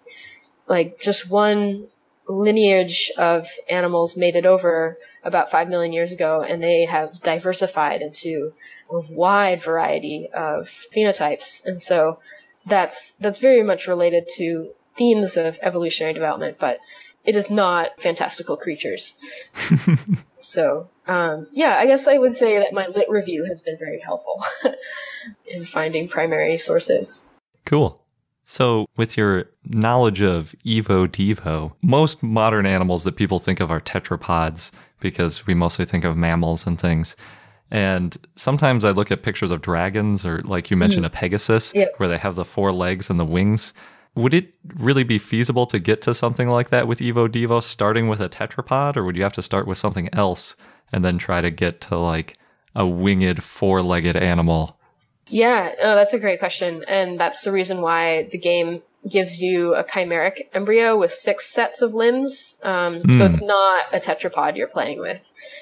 like just one lineage of animals made it over about five million years ago, and they have diversified into a wide variety of phenotypes, and so that's that's very much related to themes of evolutionary development, but it is not fantastical creatures. so, um, yeah, I guess I would say that my lit review has been very helpful in finding primary sources. Cool. So, with your knowledge of Evo Devo, most modern animals that people think of are tetrapods because we mostly think of mammals and things. And sometimes I look at pictures of dragons or, like you mentioned, a Pegasus, Yep. where they have the four legs and the wings. Would it really be feasible to get to something like that with Evo Devo, starting with a tetrapod, or would you have to start with something else and then try to get to like a winged four legged animal? Yeah, no, that's a great question. And that's the reason why the game gives you a chimeric embryo with six sets of limbs. Um, So it's not a tetrapod you're playing with.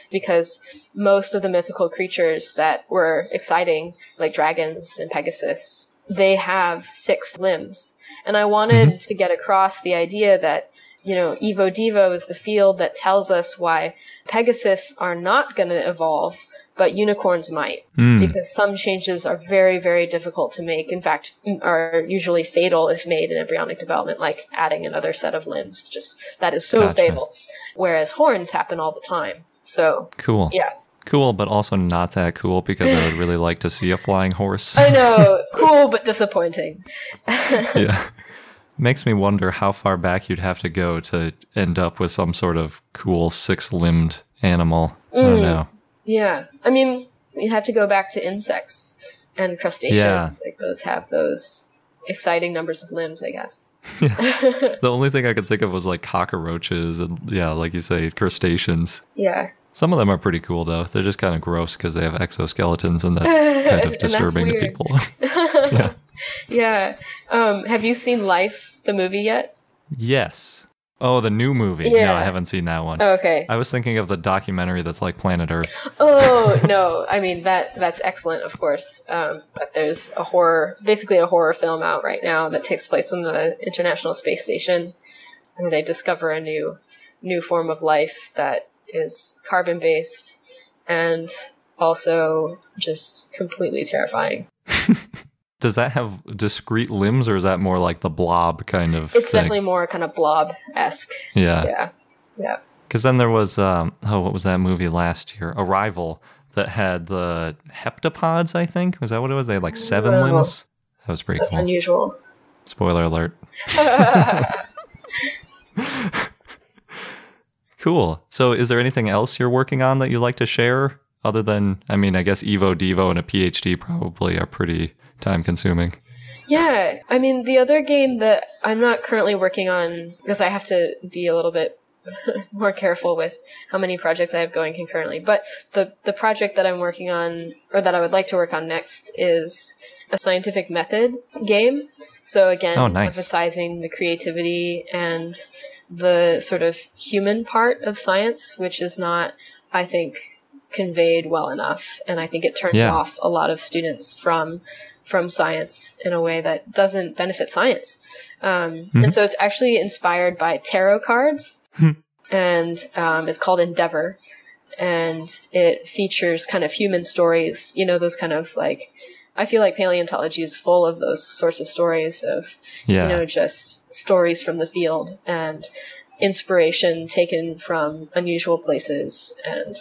Because most of the mythical creatures that were exciting, like dragons and Pegasus, they have six limbs. And I wanted mm-hmm. to get across the idea that, you know, Evo Devo is the field that tells us why Pegasus are not going to evolve, but unicorns might mm. because some changes are very, very difficult to make. In fact, are usually fatal if made in embryonic development, like adding another set of limbs. Just that is so Gotcha. fatal. Whereas horns happen all the time. So, Cool. yeah. Cool, but also not that cool because I would really like to see a flying horse. I know. cool, but disappointing. yeah. Makes me wonder how far back you'd have to go to end up with some sort of cool six limbed animal. I don't mm, know. Yeah. I mean, you have to go back to insects and crustaceans. Yeah. Like those have those exciting numbers of limbs, I guess. The only thing I could think of was like cockroaches and, yeah, like you say, crustaceans. Yeah. Some of them are pretty cool though. They're just kind of gross because they have exoskeletons and that's kind of disturbing to people. yeah. Yeah. Um, have you seen Life, the movie yet? Yes. Oh, the new movie. Yeah. No, I haven't seen that one. Oh, okay. I was thinking of the documentary that's like Planet Earth. Oh no! I mean that that's excellent, of course. Um, but there's a horror, basically a horror film out right now that takes place on the International Space Station, where they discover a new new form of life that is carbon based and also just completely terrifying. Does that have discrete limbs or is that more like the blob kind of It's thing? definitely more kind of blob esque. Yeah. Yeah, yeah. Because then there was, um, oh, what was that movie last year? Arrival that had the heptapods, I think. Was that what it was? They had like seven Wow. limbs. That was pretty That's cool. unusual. Spoiler alert. cool. So, is there anything else you're working on that you like to share? Other than, I mean, I guess Evo Devo and a PhD probably are pretty time consuming. Yeah, I mean, the other game that I'm not currently working on because I have to be a little bit more careful with how many projects I have going concurrently. But the the project that I'm working on, or that I would like to work on next, is a scientific method game. So again, Oh, nice. emphasizing the creativity and the sort of human part of science, which is not, I think, conveyed well enough. And I think it turns Yeah. off a lot of students from from science in a way that doesn't benefit science. Um, And so it's actually inspired by tarot cards, and um, it's called Endeavor, and it features kind of human stories. You know, those kind of like. I feel like paleontology is full of those sorts of stories of Yeah. you know, just stories from the field. And inspiration taken from unusual places and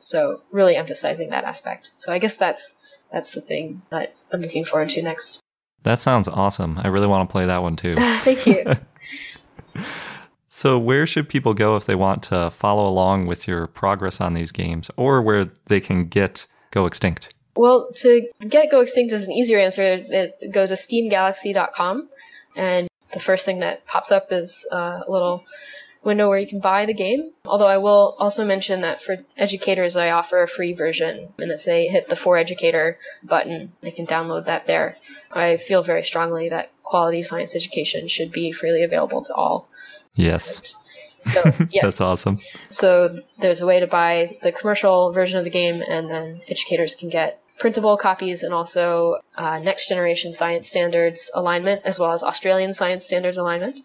so really emphasizing that aspect. So I guess that's that's the thing that I'm looking forward to next. That sounds awesome. I really want to play that one too. Thank you. so, where should people go if they want to follow along with your progress on these games or where they can get Go Extinct? Well, to get Go Extinct is an easier answer. It, go to steamgalaxy.com, and the first thing that pops up is uh, a little window where you can buy the game. Although I will also mention that for educators, I offer a free version. And if they hit the For Educator button, they can download that there. I feel very strongly that quality science education should be freely available to all. Yes. So, yes. That's awesome. So there's a way to buy the commercial version of the game, and then educators can get printable copies and also uh, next generation science standards alignment as well as Australian science standards alignment.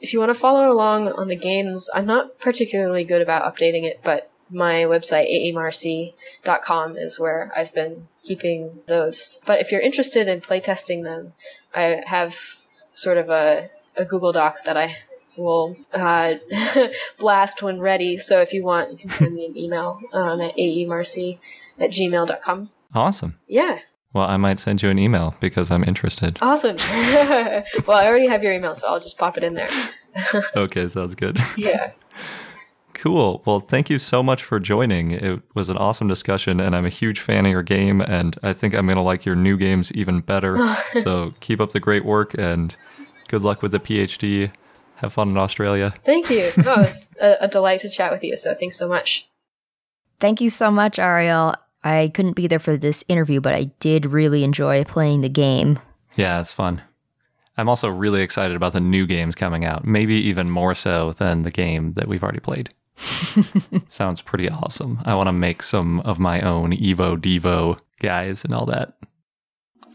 If you want to follow along on the games, I'm not particularly good about updating it, but my website, aemarcy.com, is where I've been keeping those. But if you're interested in playtesting them, I have sort of a, a Google Doc that I will uh, blast when ready. So if you want, you can send me an email um, at aemarcy at gmail.com. Awesome. Yeah. Well, I might send you an email because I'm interested. Awesome. well, I already have your email, so I'll just pop it in there. okay, sounds good. Yeah. Cool. Well, thank you so much for joining. It was an awesome discussion, and I'm a huge fan of your game, and I think I'm going to like your new games even better. so keep up the great work, and good luck with the PhD. Have fun in Australia. Thank you. Oh, it was a, a delight to chat with you, so thanks so much. Thank you so much, Ariel. I couldn't be there for this interview, but I did really enjoy playing the game. Yeah, it's fun. I'm also really excited about the new games coming out, maybe even more so than the game that we've already played. Sounds pretty awesome. I want to make some of my own Evo Devo guys and all that.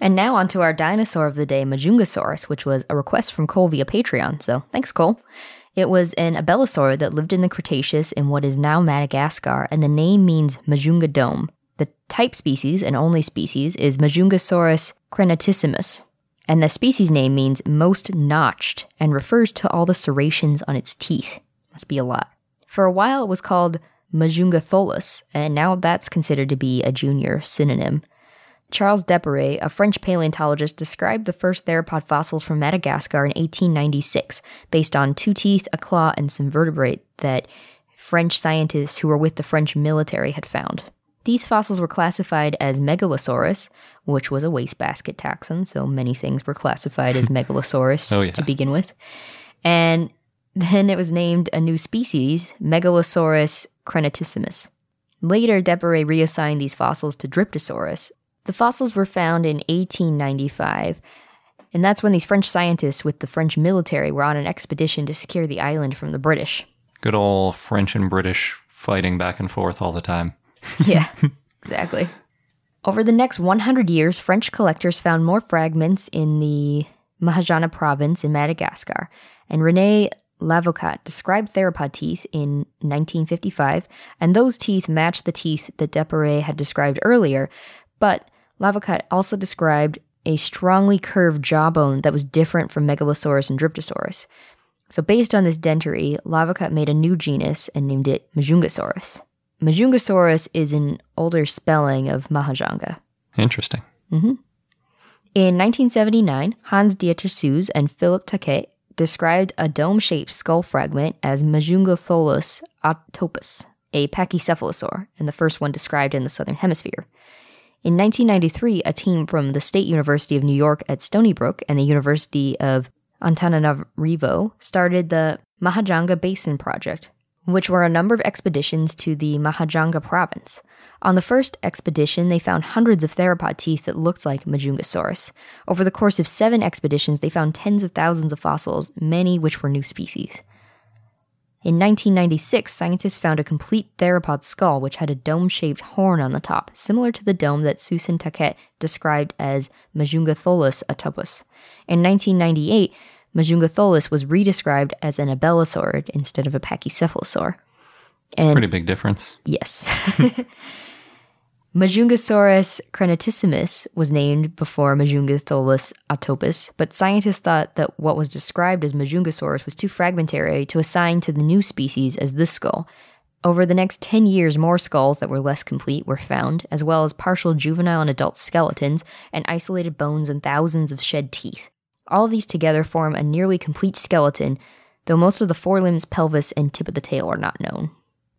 And now on to our dinosaur of the day, Majungasaurus, which was a request from Cole via Patreon. So thanks, Cole. It was an abelisaur that lived in the Cretaceous in what is now Madagascar, and the name means Majunga Dome. The type species and only species is Majungasaurus crenatissimus, and the species name means most notched and refers to all the serrations on its teeth. Must be a lot. For a while, it was called Majungatholus, and now that's considered to be a junior synonym. Charles Depéret, a French paleontologist, described the first theropod fossils from Madagascar in 1896, based on two teeth, a claw, and some vertebrae that French scientists who were with the French military had found. These fossils were classified as Megalosaurus, which was a wastebasket taxon, so many things were classified as Megalosaurus oh, yeah. to begin with. And then it was named a new species, Megalosaurus crenatissimus. Later, Depéret reassigned these fossils to Dryptosaurus. The fossils were found in 1895, and that's when these French scientists with the French military were on an expedition to secure the island from the British. Good old French and British fighting back and forth all the time. yeah, exactly. Over the next 100 years, French collectors found more fragments in the Mahajanga province in Madagascar, and Rene Lavocat described theropod teeth in 1955, and those teeth matched the teeth that Depéret had described earlier, but Lavocat also described a strongly curved jawbone that was different from Megalosaurus and Dryptosaurus. So, based on this dentary, Lavocat made a new genus and named it Majungasaurus. Majungasaurus is an older spelling of Mahajanga. Interesting. Mm-hmm. In 1979, Hans Dieter Sues and Philippe Taquet described a dome-shaped skull fragment as Majungatholus atopus, a pachycephalosaur, and the first one described in the southern hemisphere. In 1993, a team from the State University of New York at Stony Brook and the University of Antananarivo started the Mahajanga Basin Project, which were a number of expeditions to the Mahajanga province. On the first expedition, they found hundreds of theropod teeth that looked like Majungasaurus. Over the course of seven expeditions, they found tens of thousands of fossils, many which were new species. In 1996, scientists found a complete theropod skull which had a dome shaped horn on the top, similar to the dome that Sues and Taquet described as Majungatholus atopus. In 1998, Majungatholus was redescribed as an abelisaurid instead of a pachycephalosaur. And Pretty big difference. Yes. Majungasaurus crenatissimus was named before Majungatholus atopus, but scientists thought that what was described as Majungasaurus was too fragmentary to assign to the new species as this skull. Over the next 10 years, more skulls that were less complete were found, as well as partial juvenile and adult skeletons and isolated bones and thousands of shed teeth. All of these together form a nearly complete skeleton, though most of the forelimbs, pelvis, and tip of the tail are not known.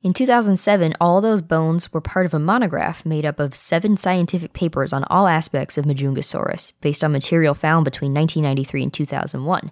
In 2007, all those bones were part of a monograph made up of seven scientific papers on all aspects of Majungasaurus, based on material found between 1993 and 2001.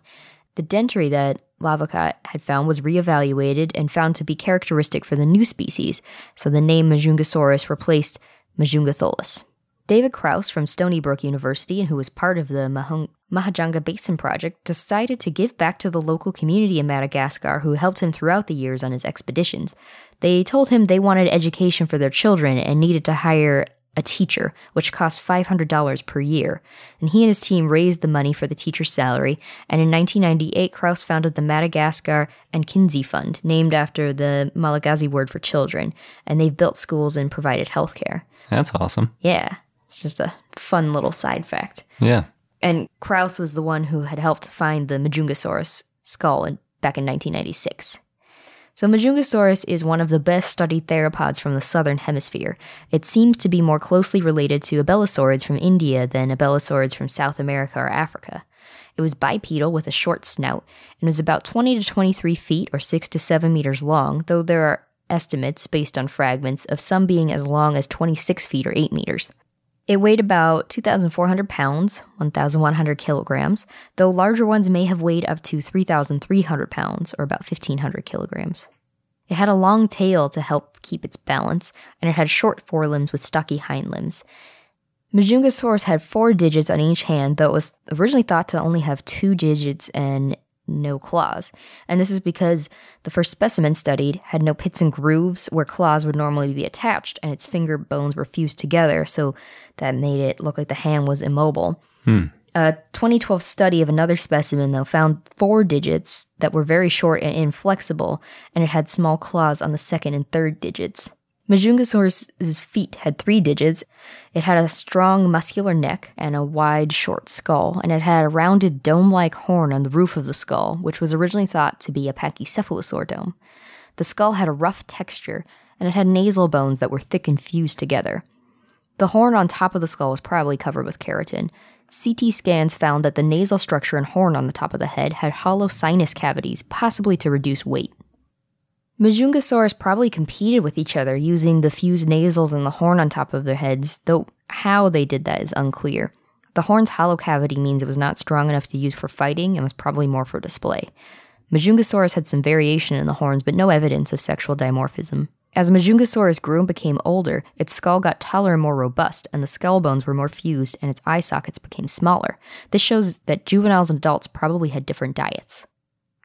The dentary that Lavocat had found was reevaluated and found to be characteristic for the new species, so the name Majungasaurus replaced Majungatholus. David Krause from Stony Brook University, and who was part of the Mahung- Mahajanga Basin Project, decided to give back to the local community in Madagascar who helped him throughout the years on his expeditions. They told him they wanted education for their children and needed to hire a teacher, which cost $500 per year. And he and his team raised the money for the teacher's salary. And in 1998, Krause founded the Madagascar Ankizy Fund, named after the Malagasy word for children. And they've built schools and provided healthcare. That's awesome. Yeah. It's just a fun little side fact. Yeah. And Krause was the one who had helped find the Majungasaurus skull in, back in 1996. So, Majungasaurus is one of the best studied theropods from the southern hemisphere. It seems to be more closely related to abelisaurids from India than abelisaurids from South America or Africa. It was bipedal with a short snout and was about 20 to 23 feet or 6 to 7 meters long, though there are estimates based on fragments of some being as long as 26 feet or 8 meters. It weighed about 2,400 pounds, 1,100 kilograms, though larger ones may have weighed up to 3,300 pounds, or about 1,500 kilograms. It had a long tail to help keep its balance, and it had short forelimbs with stocky hind limbs. Majungasaurus had four digits on each hand, though it was originally thought to only have two digits and no claws. And this is because the first specimen studied had no pits and grooves where claws would normally be attached, and its finger bones were fused together, so that made it look like the hand was immobile. Hmm. A 2012 study of another specimen, though, found four digits that were very short and inflexible, and it had small claws on the second and third digits. Majungasaurus's feet had three digits. It had a strong muscular neck and a wide, short skull, and it had a rounded dome-like horn on the roof of the skull, which was originally thought to be a pachycephalosaur dome. The skull had a rough texture, and it had nasal bones that were thick and fused together. The horn on top of the skull was probably covered with keratin. CT scans found that the nasal structure and horn on the top of the head had hollow sinus cavities, possibly to reduce weight. Majungasaurus probably competed with each other using the fused nasals and the horn on top of their heads, though how they did that is unclear. The horn's hollow cavity means it was not strong enough to use for fighting and was probably more for display. Majungasaurus had some variation in the horns, but no evidence of sexual dimorphism. As Majungasaurus grew and became older, its skull got taller and more robust, and the skull bones were more fused, and its eye sockets became smaller. This shows that juveniles and adults probably had different diets.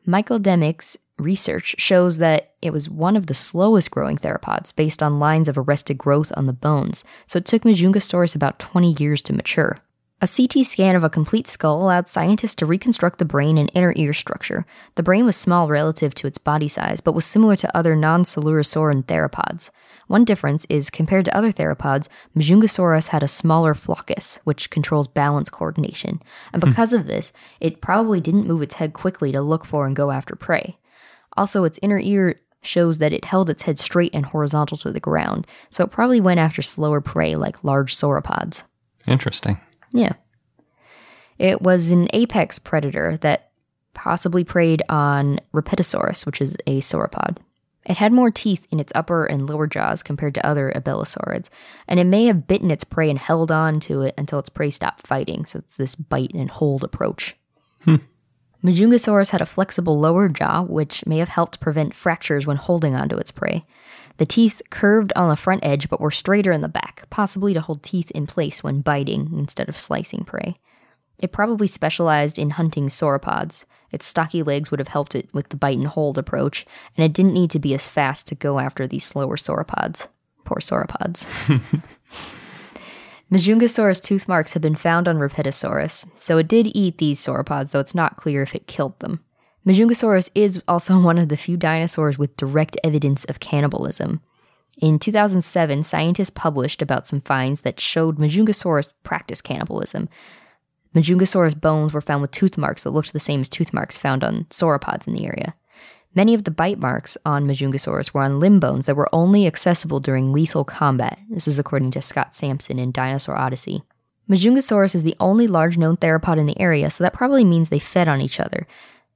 Michael D'Emic's research shows that it was one of the slowest growing theropods based on lines of arrested growth on the bones, so it took Majungasaurus about 20 years to mature. A CT scan of a complete skull allowed scientists to reconstruct the brain and inner ear structure. The brain was small relative to its body size, but was similar to other non Coelurosauran theropods. One difference is compared to other theropods, Majungasaurus had a smaller flocculus, which controls balance coordination. And hmm. because of this, it probably didn't move its head quickly to look for and go after prey. Also, its inner ear shows that it held its head straight and horizontal to the ground, so it probably went after slower prey like large sauropods. Interesting. Yeah. It was an apex predator that possibly preyed on Rapetosaurus, which is a sauropod. It had more teeth in its upper and lower jaws compared to other abelisaurids, and it may have bitten its prey and held on to it until its prey stopped fighting, so it's this bite and hold approach. Hmm. Majungasaurus had a flexible lower jaw, which may have helped prevent fractures when holding onto its prey. The teeth curved on the front edge but were straighter in the back, possibly to hold teeth in place when biting instead of slicing prey. It probably specialized in hunting sauropods. Its stocky legs would have helped it with the bite and hold approach, and it didn't need to be as fast to go after these slower sauropods. Poor sauropods. Majungasaurus tooth marks have been found on Rapetosaurus, so it did eat these sauropods, though it's not clear if it killed them. Majungasaurus is also one of the few dinosaurs with direct evidence of cannibalism. In 2007, scientists published about some finds that showed Majungasaurus practiced cannibalism. Majungasaurus bones were found with tooth marks that looked the same as tooth marks found on sauropods in the area. Many of the bite marks on Majungasaurus were on limb bones that were only accessible during lethal combat. This is according to Scott Sampson in Dinosaur Odyssey. Majungasaurus is the only large known theropod in the area, so that probably means they fed on each other.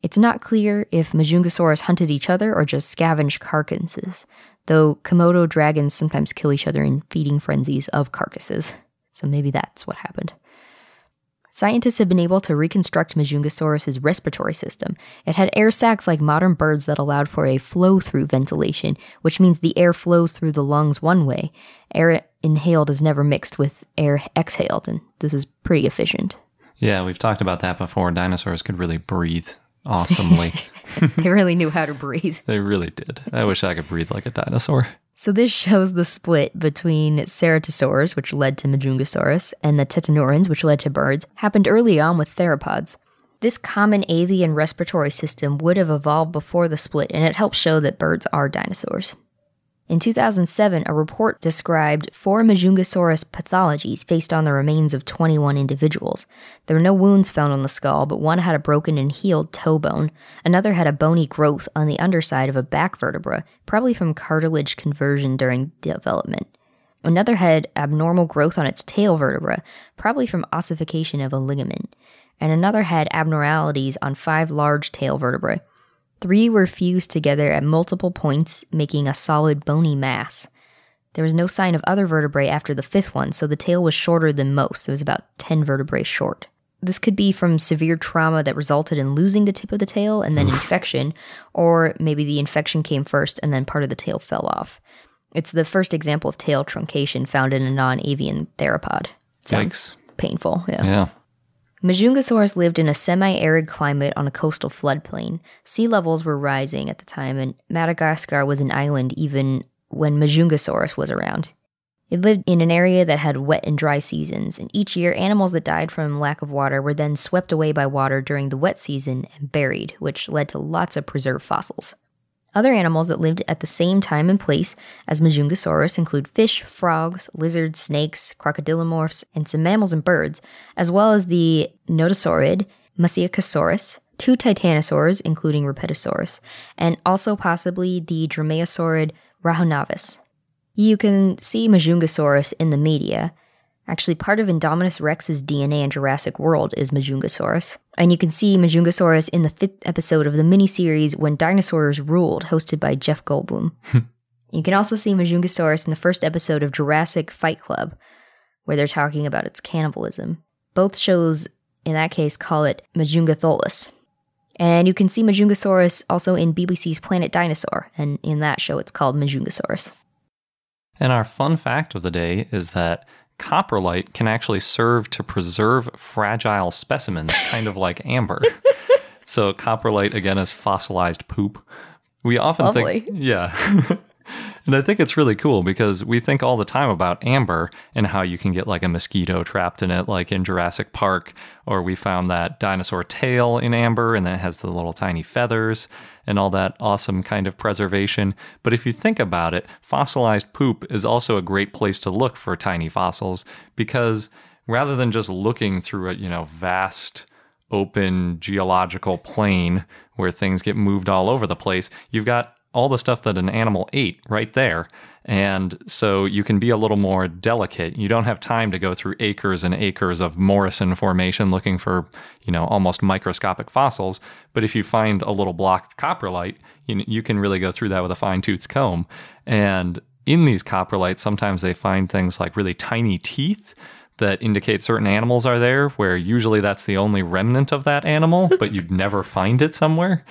It's not clear if Majungasaurus hunted each other or just scavenged carcasses, though Komodo dragons sometimes kill each other in feeding frenzies of carcasses. So maybe that's what happened. Scientists have been able to reconstruct Majungasaurus's respiratory system. It had air sacs like modern birds that allowed for a flow through ventilation, which means the air flows through the lungs one way. Air inhaled is never mixed with air exhaled, and this is pretty efficient. Yeah, we've talked about that before. Dinosaurs could really breathe awesomely. they really knew how to breathe. they really did. I wish I could breathe like a dinosaur. So this shows the split between ceratosaurs, which led to Majungasaurus, and the tetanurans, which led to birds, happened early on with theropods. This common avian respiratory system would have evolved before the split, and it helps show that birds are dinosaurs. In 2007, a report described four Majungasaurus pathologies based on the remains of 21 individuals. There were no wounds found on the skull, but one had a broken and healed toe bone. Another had a bony growth on the underside of a back vertebra, probably from cartilage conversion during development. Another had abnormal growth on its tail vertebra, probably from ossification of a ligament. And another had abnormalities on five large tail vertebrae. Three were fused together at multiple points, making a solid bony mass. There was no sign of other vertebrae after the fifth one, so the tail was shorter than most. It was about 10 vertebrae short. This could be from severe trauma that resulted in losing the tip of the tail and then infection, or maybe the infection came first and then part of the tail fell off. It's the first example of tail truncation found in a non avian theropod. Sounds Yikes. Painful, yeah. Yeah. Majungasaurus lived in a semi arid climate on a coastal floodplain. Sea levels were rising at the time, and Madagascar was an island even when Majungasaurus was around. It lived in an area that had wet and dry seasons, and each year animals that died from lack of water were then swept away by water during the wet season and buried, which led to lots of preserved fossils. Other animals that lived at the same time and place as Majungasaurus include fish, frogs, lizards, snakes, crocodilomorphs, and some mammals and birds, as well as the noasaurid Masiakasaurus, two titanosaurs, including Rapetosaurus, and also possibly the dromaeosaurid Rahonavis. You can see Majungasaurus in the media, Actually, part of Indominus Rex's DNA in Jurassic World is Majungasaurus. And you can see Majungasaurus in the fifth episode of the miniseries When Dinosaurs Ruled, hosted by Jeff Goldblum. you can also see Majungasaurus in the first episode of Jurassic Fight Club, where they're talking about its cannibalism. Both shows, in that case, call it Majungatholus. And you can see Majungasaurus also in BBC's Planet Dinosaur, and in that show it's called Majungasaurus. And our fun fact of the day is that coprolite can actually serve to preserve fragile specimens, kind of like amber. so coprolite again is fossilized poop. We often Lovely. think, yeah. and I think it's really cool because we think all the time about amber and how you can get like a mosquito trapped in it, like in Jurassic Park, or we found that dinosaur tail in amber and then it has the little tiny feathers and all that awesome kind of preservation. But if you think about it, fossilized poop is also a great place to look for tiny fossils because rather than just looking through a, you know, vast open geological plain where things get moved all over the place, you've got all the stuff that an animal ate right there. And so you can be a little more delicate. You don't have time to go through acres and acres of Morrison formation looking for, you know, almost microscopic fossils. But if you find a little block of coprolite, you, you can really go through that with a fine toothed comb. And in these coprolites, sometimes they find things like really tiny teeth that indicate certain animals are there, where usually that's the only remnant of that animal, but you'd never find it somewhere.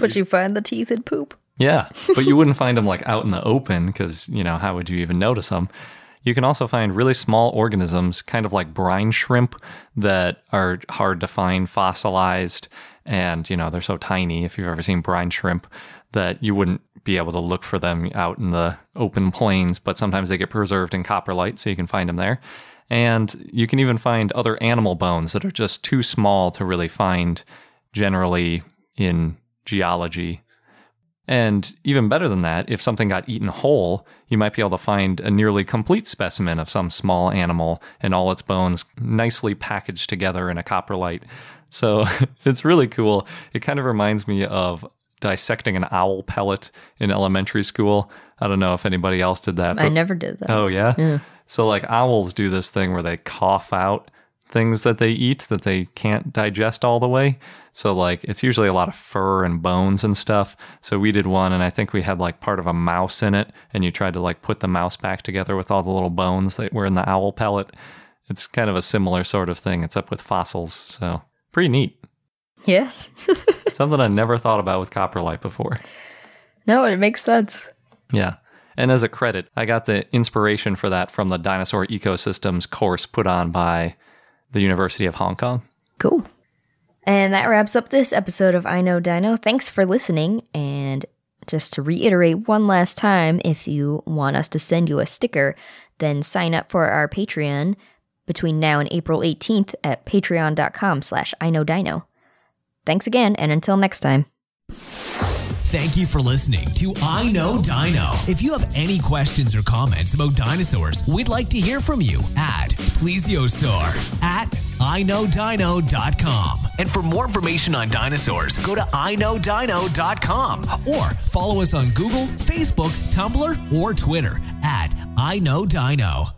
But you find the teeth in poop. Yeah, but you wouldn't find them like out in the open because, you know, how would you even notice them? You can also find really small organisms, kind of like brine shrimp, that are hard to find fossilized. And, you know, they're so tiny, if you've ever seen brine shrimp, that you wouldn't be able to look for them out in the open plains. But sometimes they get preserved in coprolite, so you can find them there. And you can even find other animal bones that are just too small to really find generally in geology And even better than that, if something got eaten whole, you might be able to find a nearly complete specimen of some small animal and all its bones nicely packaged together in a coprolite. So it's really cool. It kind of reminds me of dissecting an owl pellet in elementary school. I don't know if anybody else did that. I never did that. Oh yeah? Yeah. So like owls do this thing where they cough out things that they eat that they can't digest all the way. So like it's usually a lot of fur and bones and stuff. So we did one and I think we had like part of a mouse in it and you tried to like put the mouse back together with all the little bones that were in the owl pellet. It's kind of a similar sort of thing. It's up with fossils. So pretty neat. Yes. Something I never thought about with coprolite before. no, it makes sense. Yeah. And as a credit, I got the inspiration for that from the dinosaur ecosystems course put on by the University of Hong Kong. Cool. And that wraps up this episode of I Know Dino. Thanks for listening. And just to reiterate one last time, if you want us to send you a sticker, then sign up for our Patreon between now and April 18th at patreon.com slash I Know Dino. Thanks again, and until next time. Thank you for listening to I Know Dino. If you have any questions or comments about dinosaurs, we'd like to hear from you at plesiosaur at iknowdino.com. And for more information on dinosaurs, go to iknowdino.com or follow us on Google, Facebook, Tumblr, or Twitter at I Know Dino.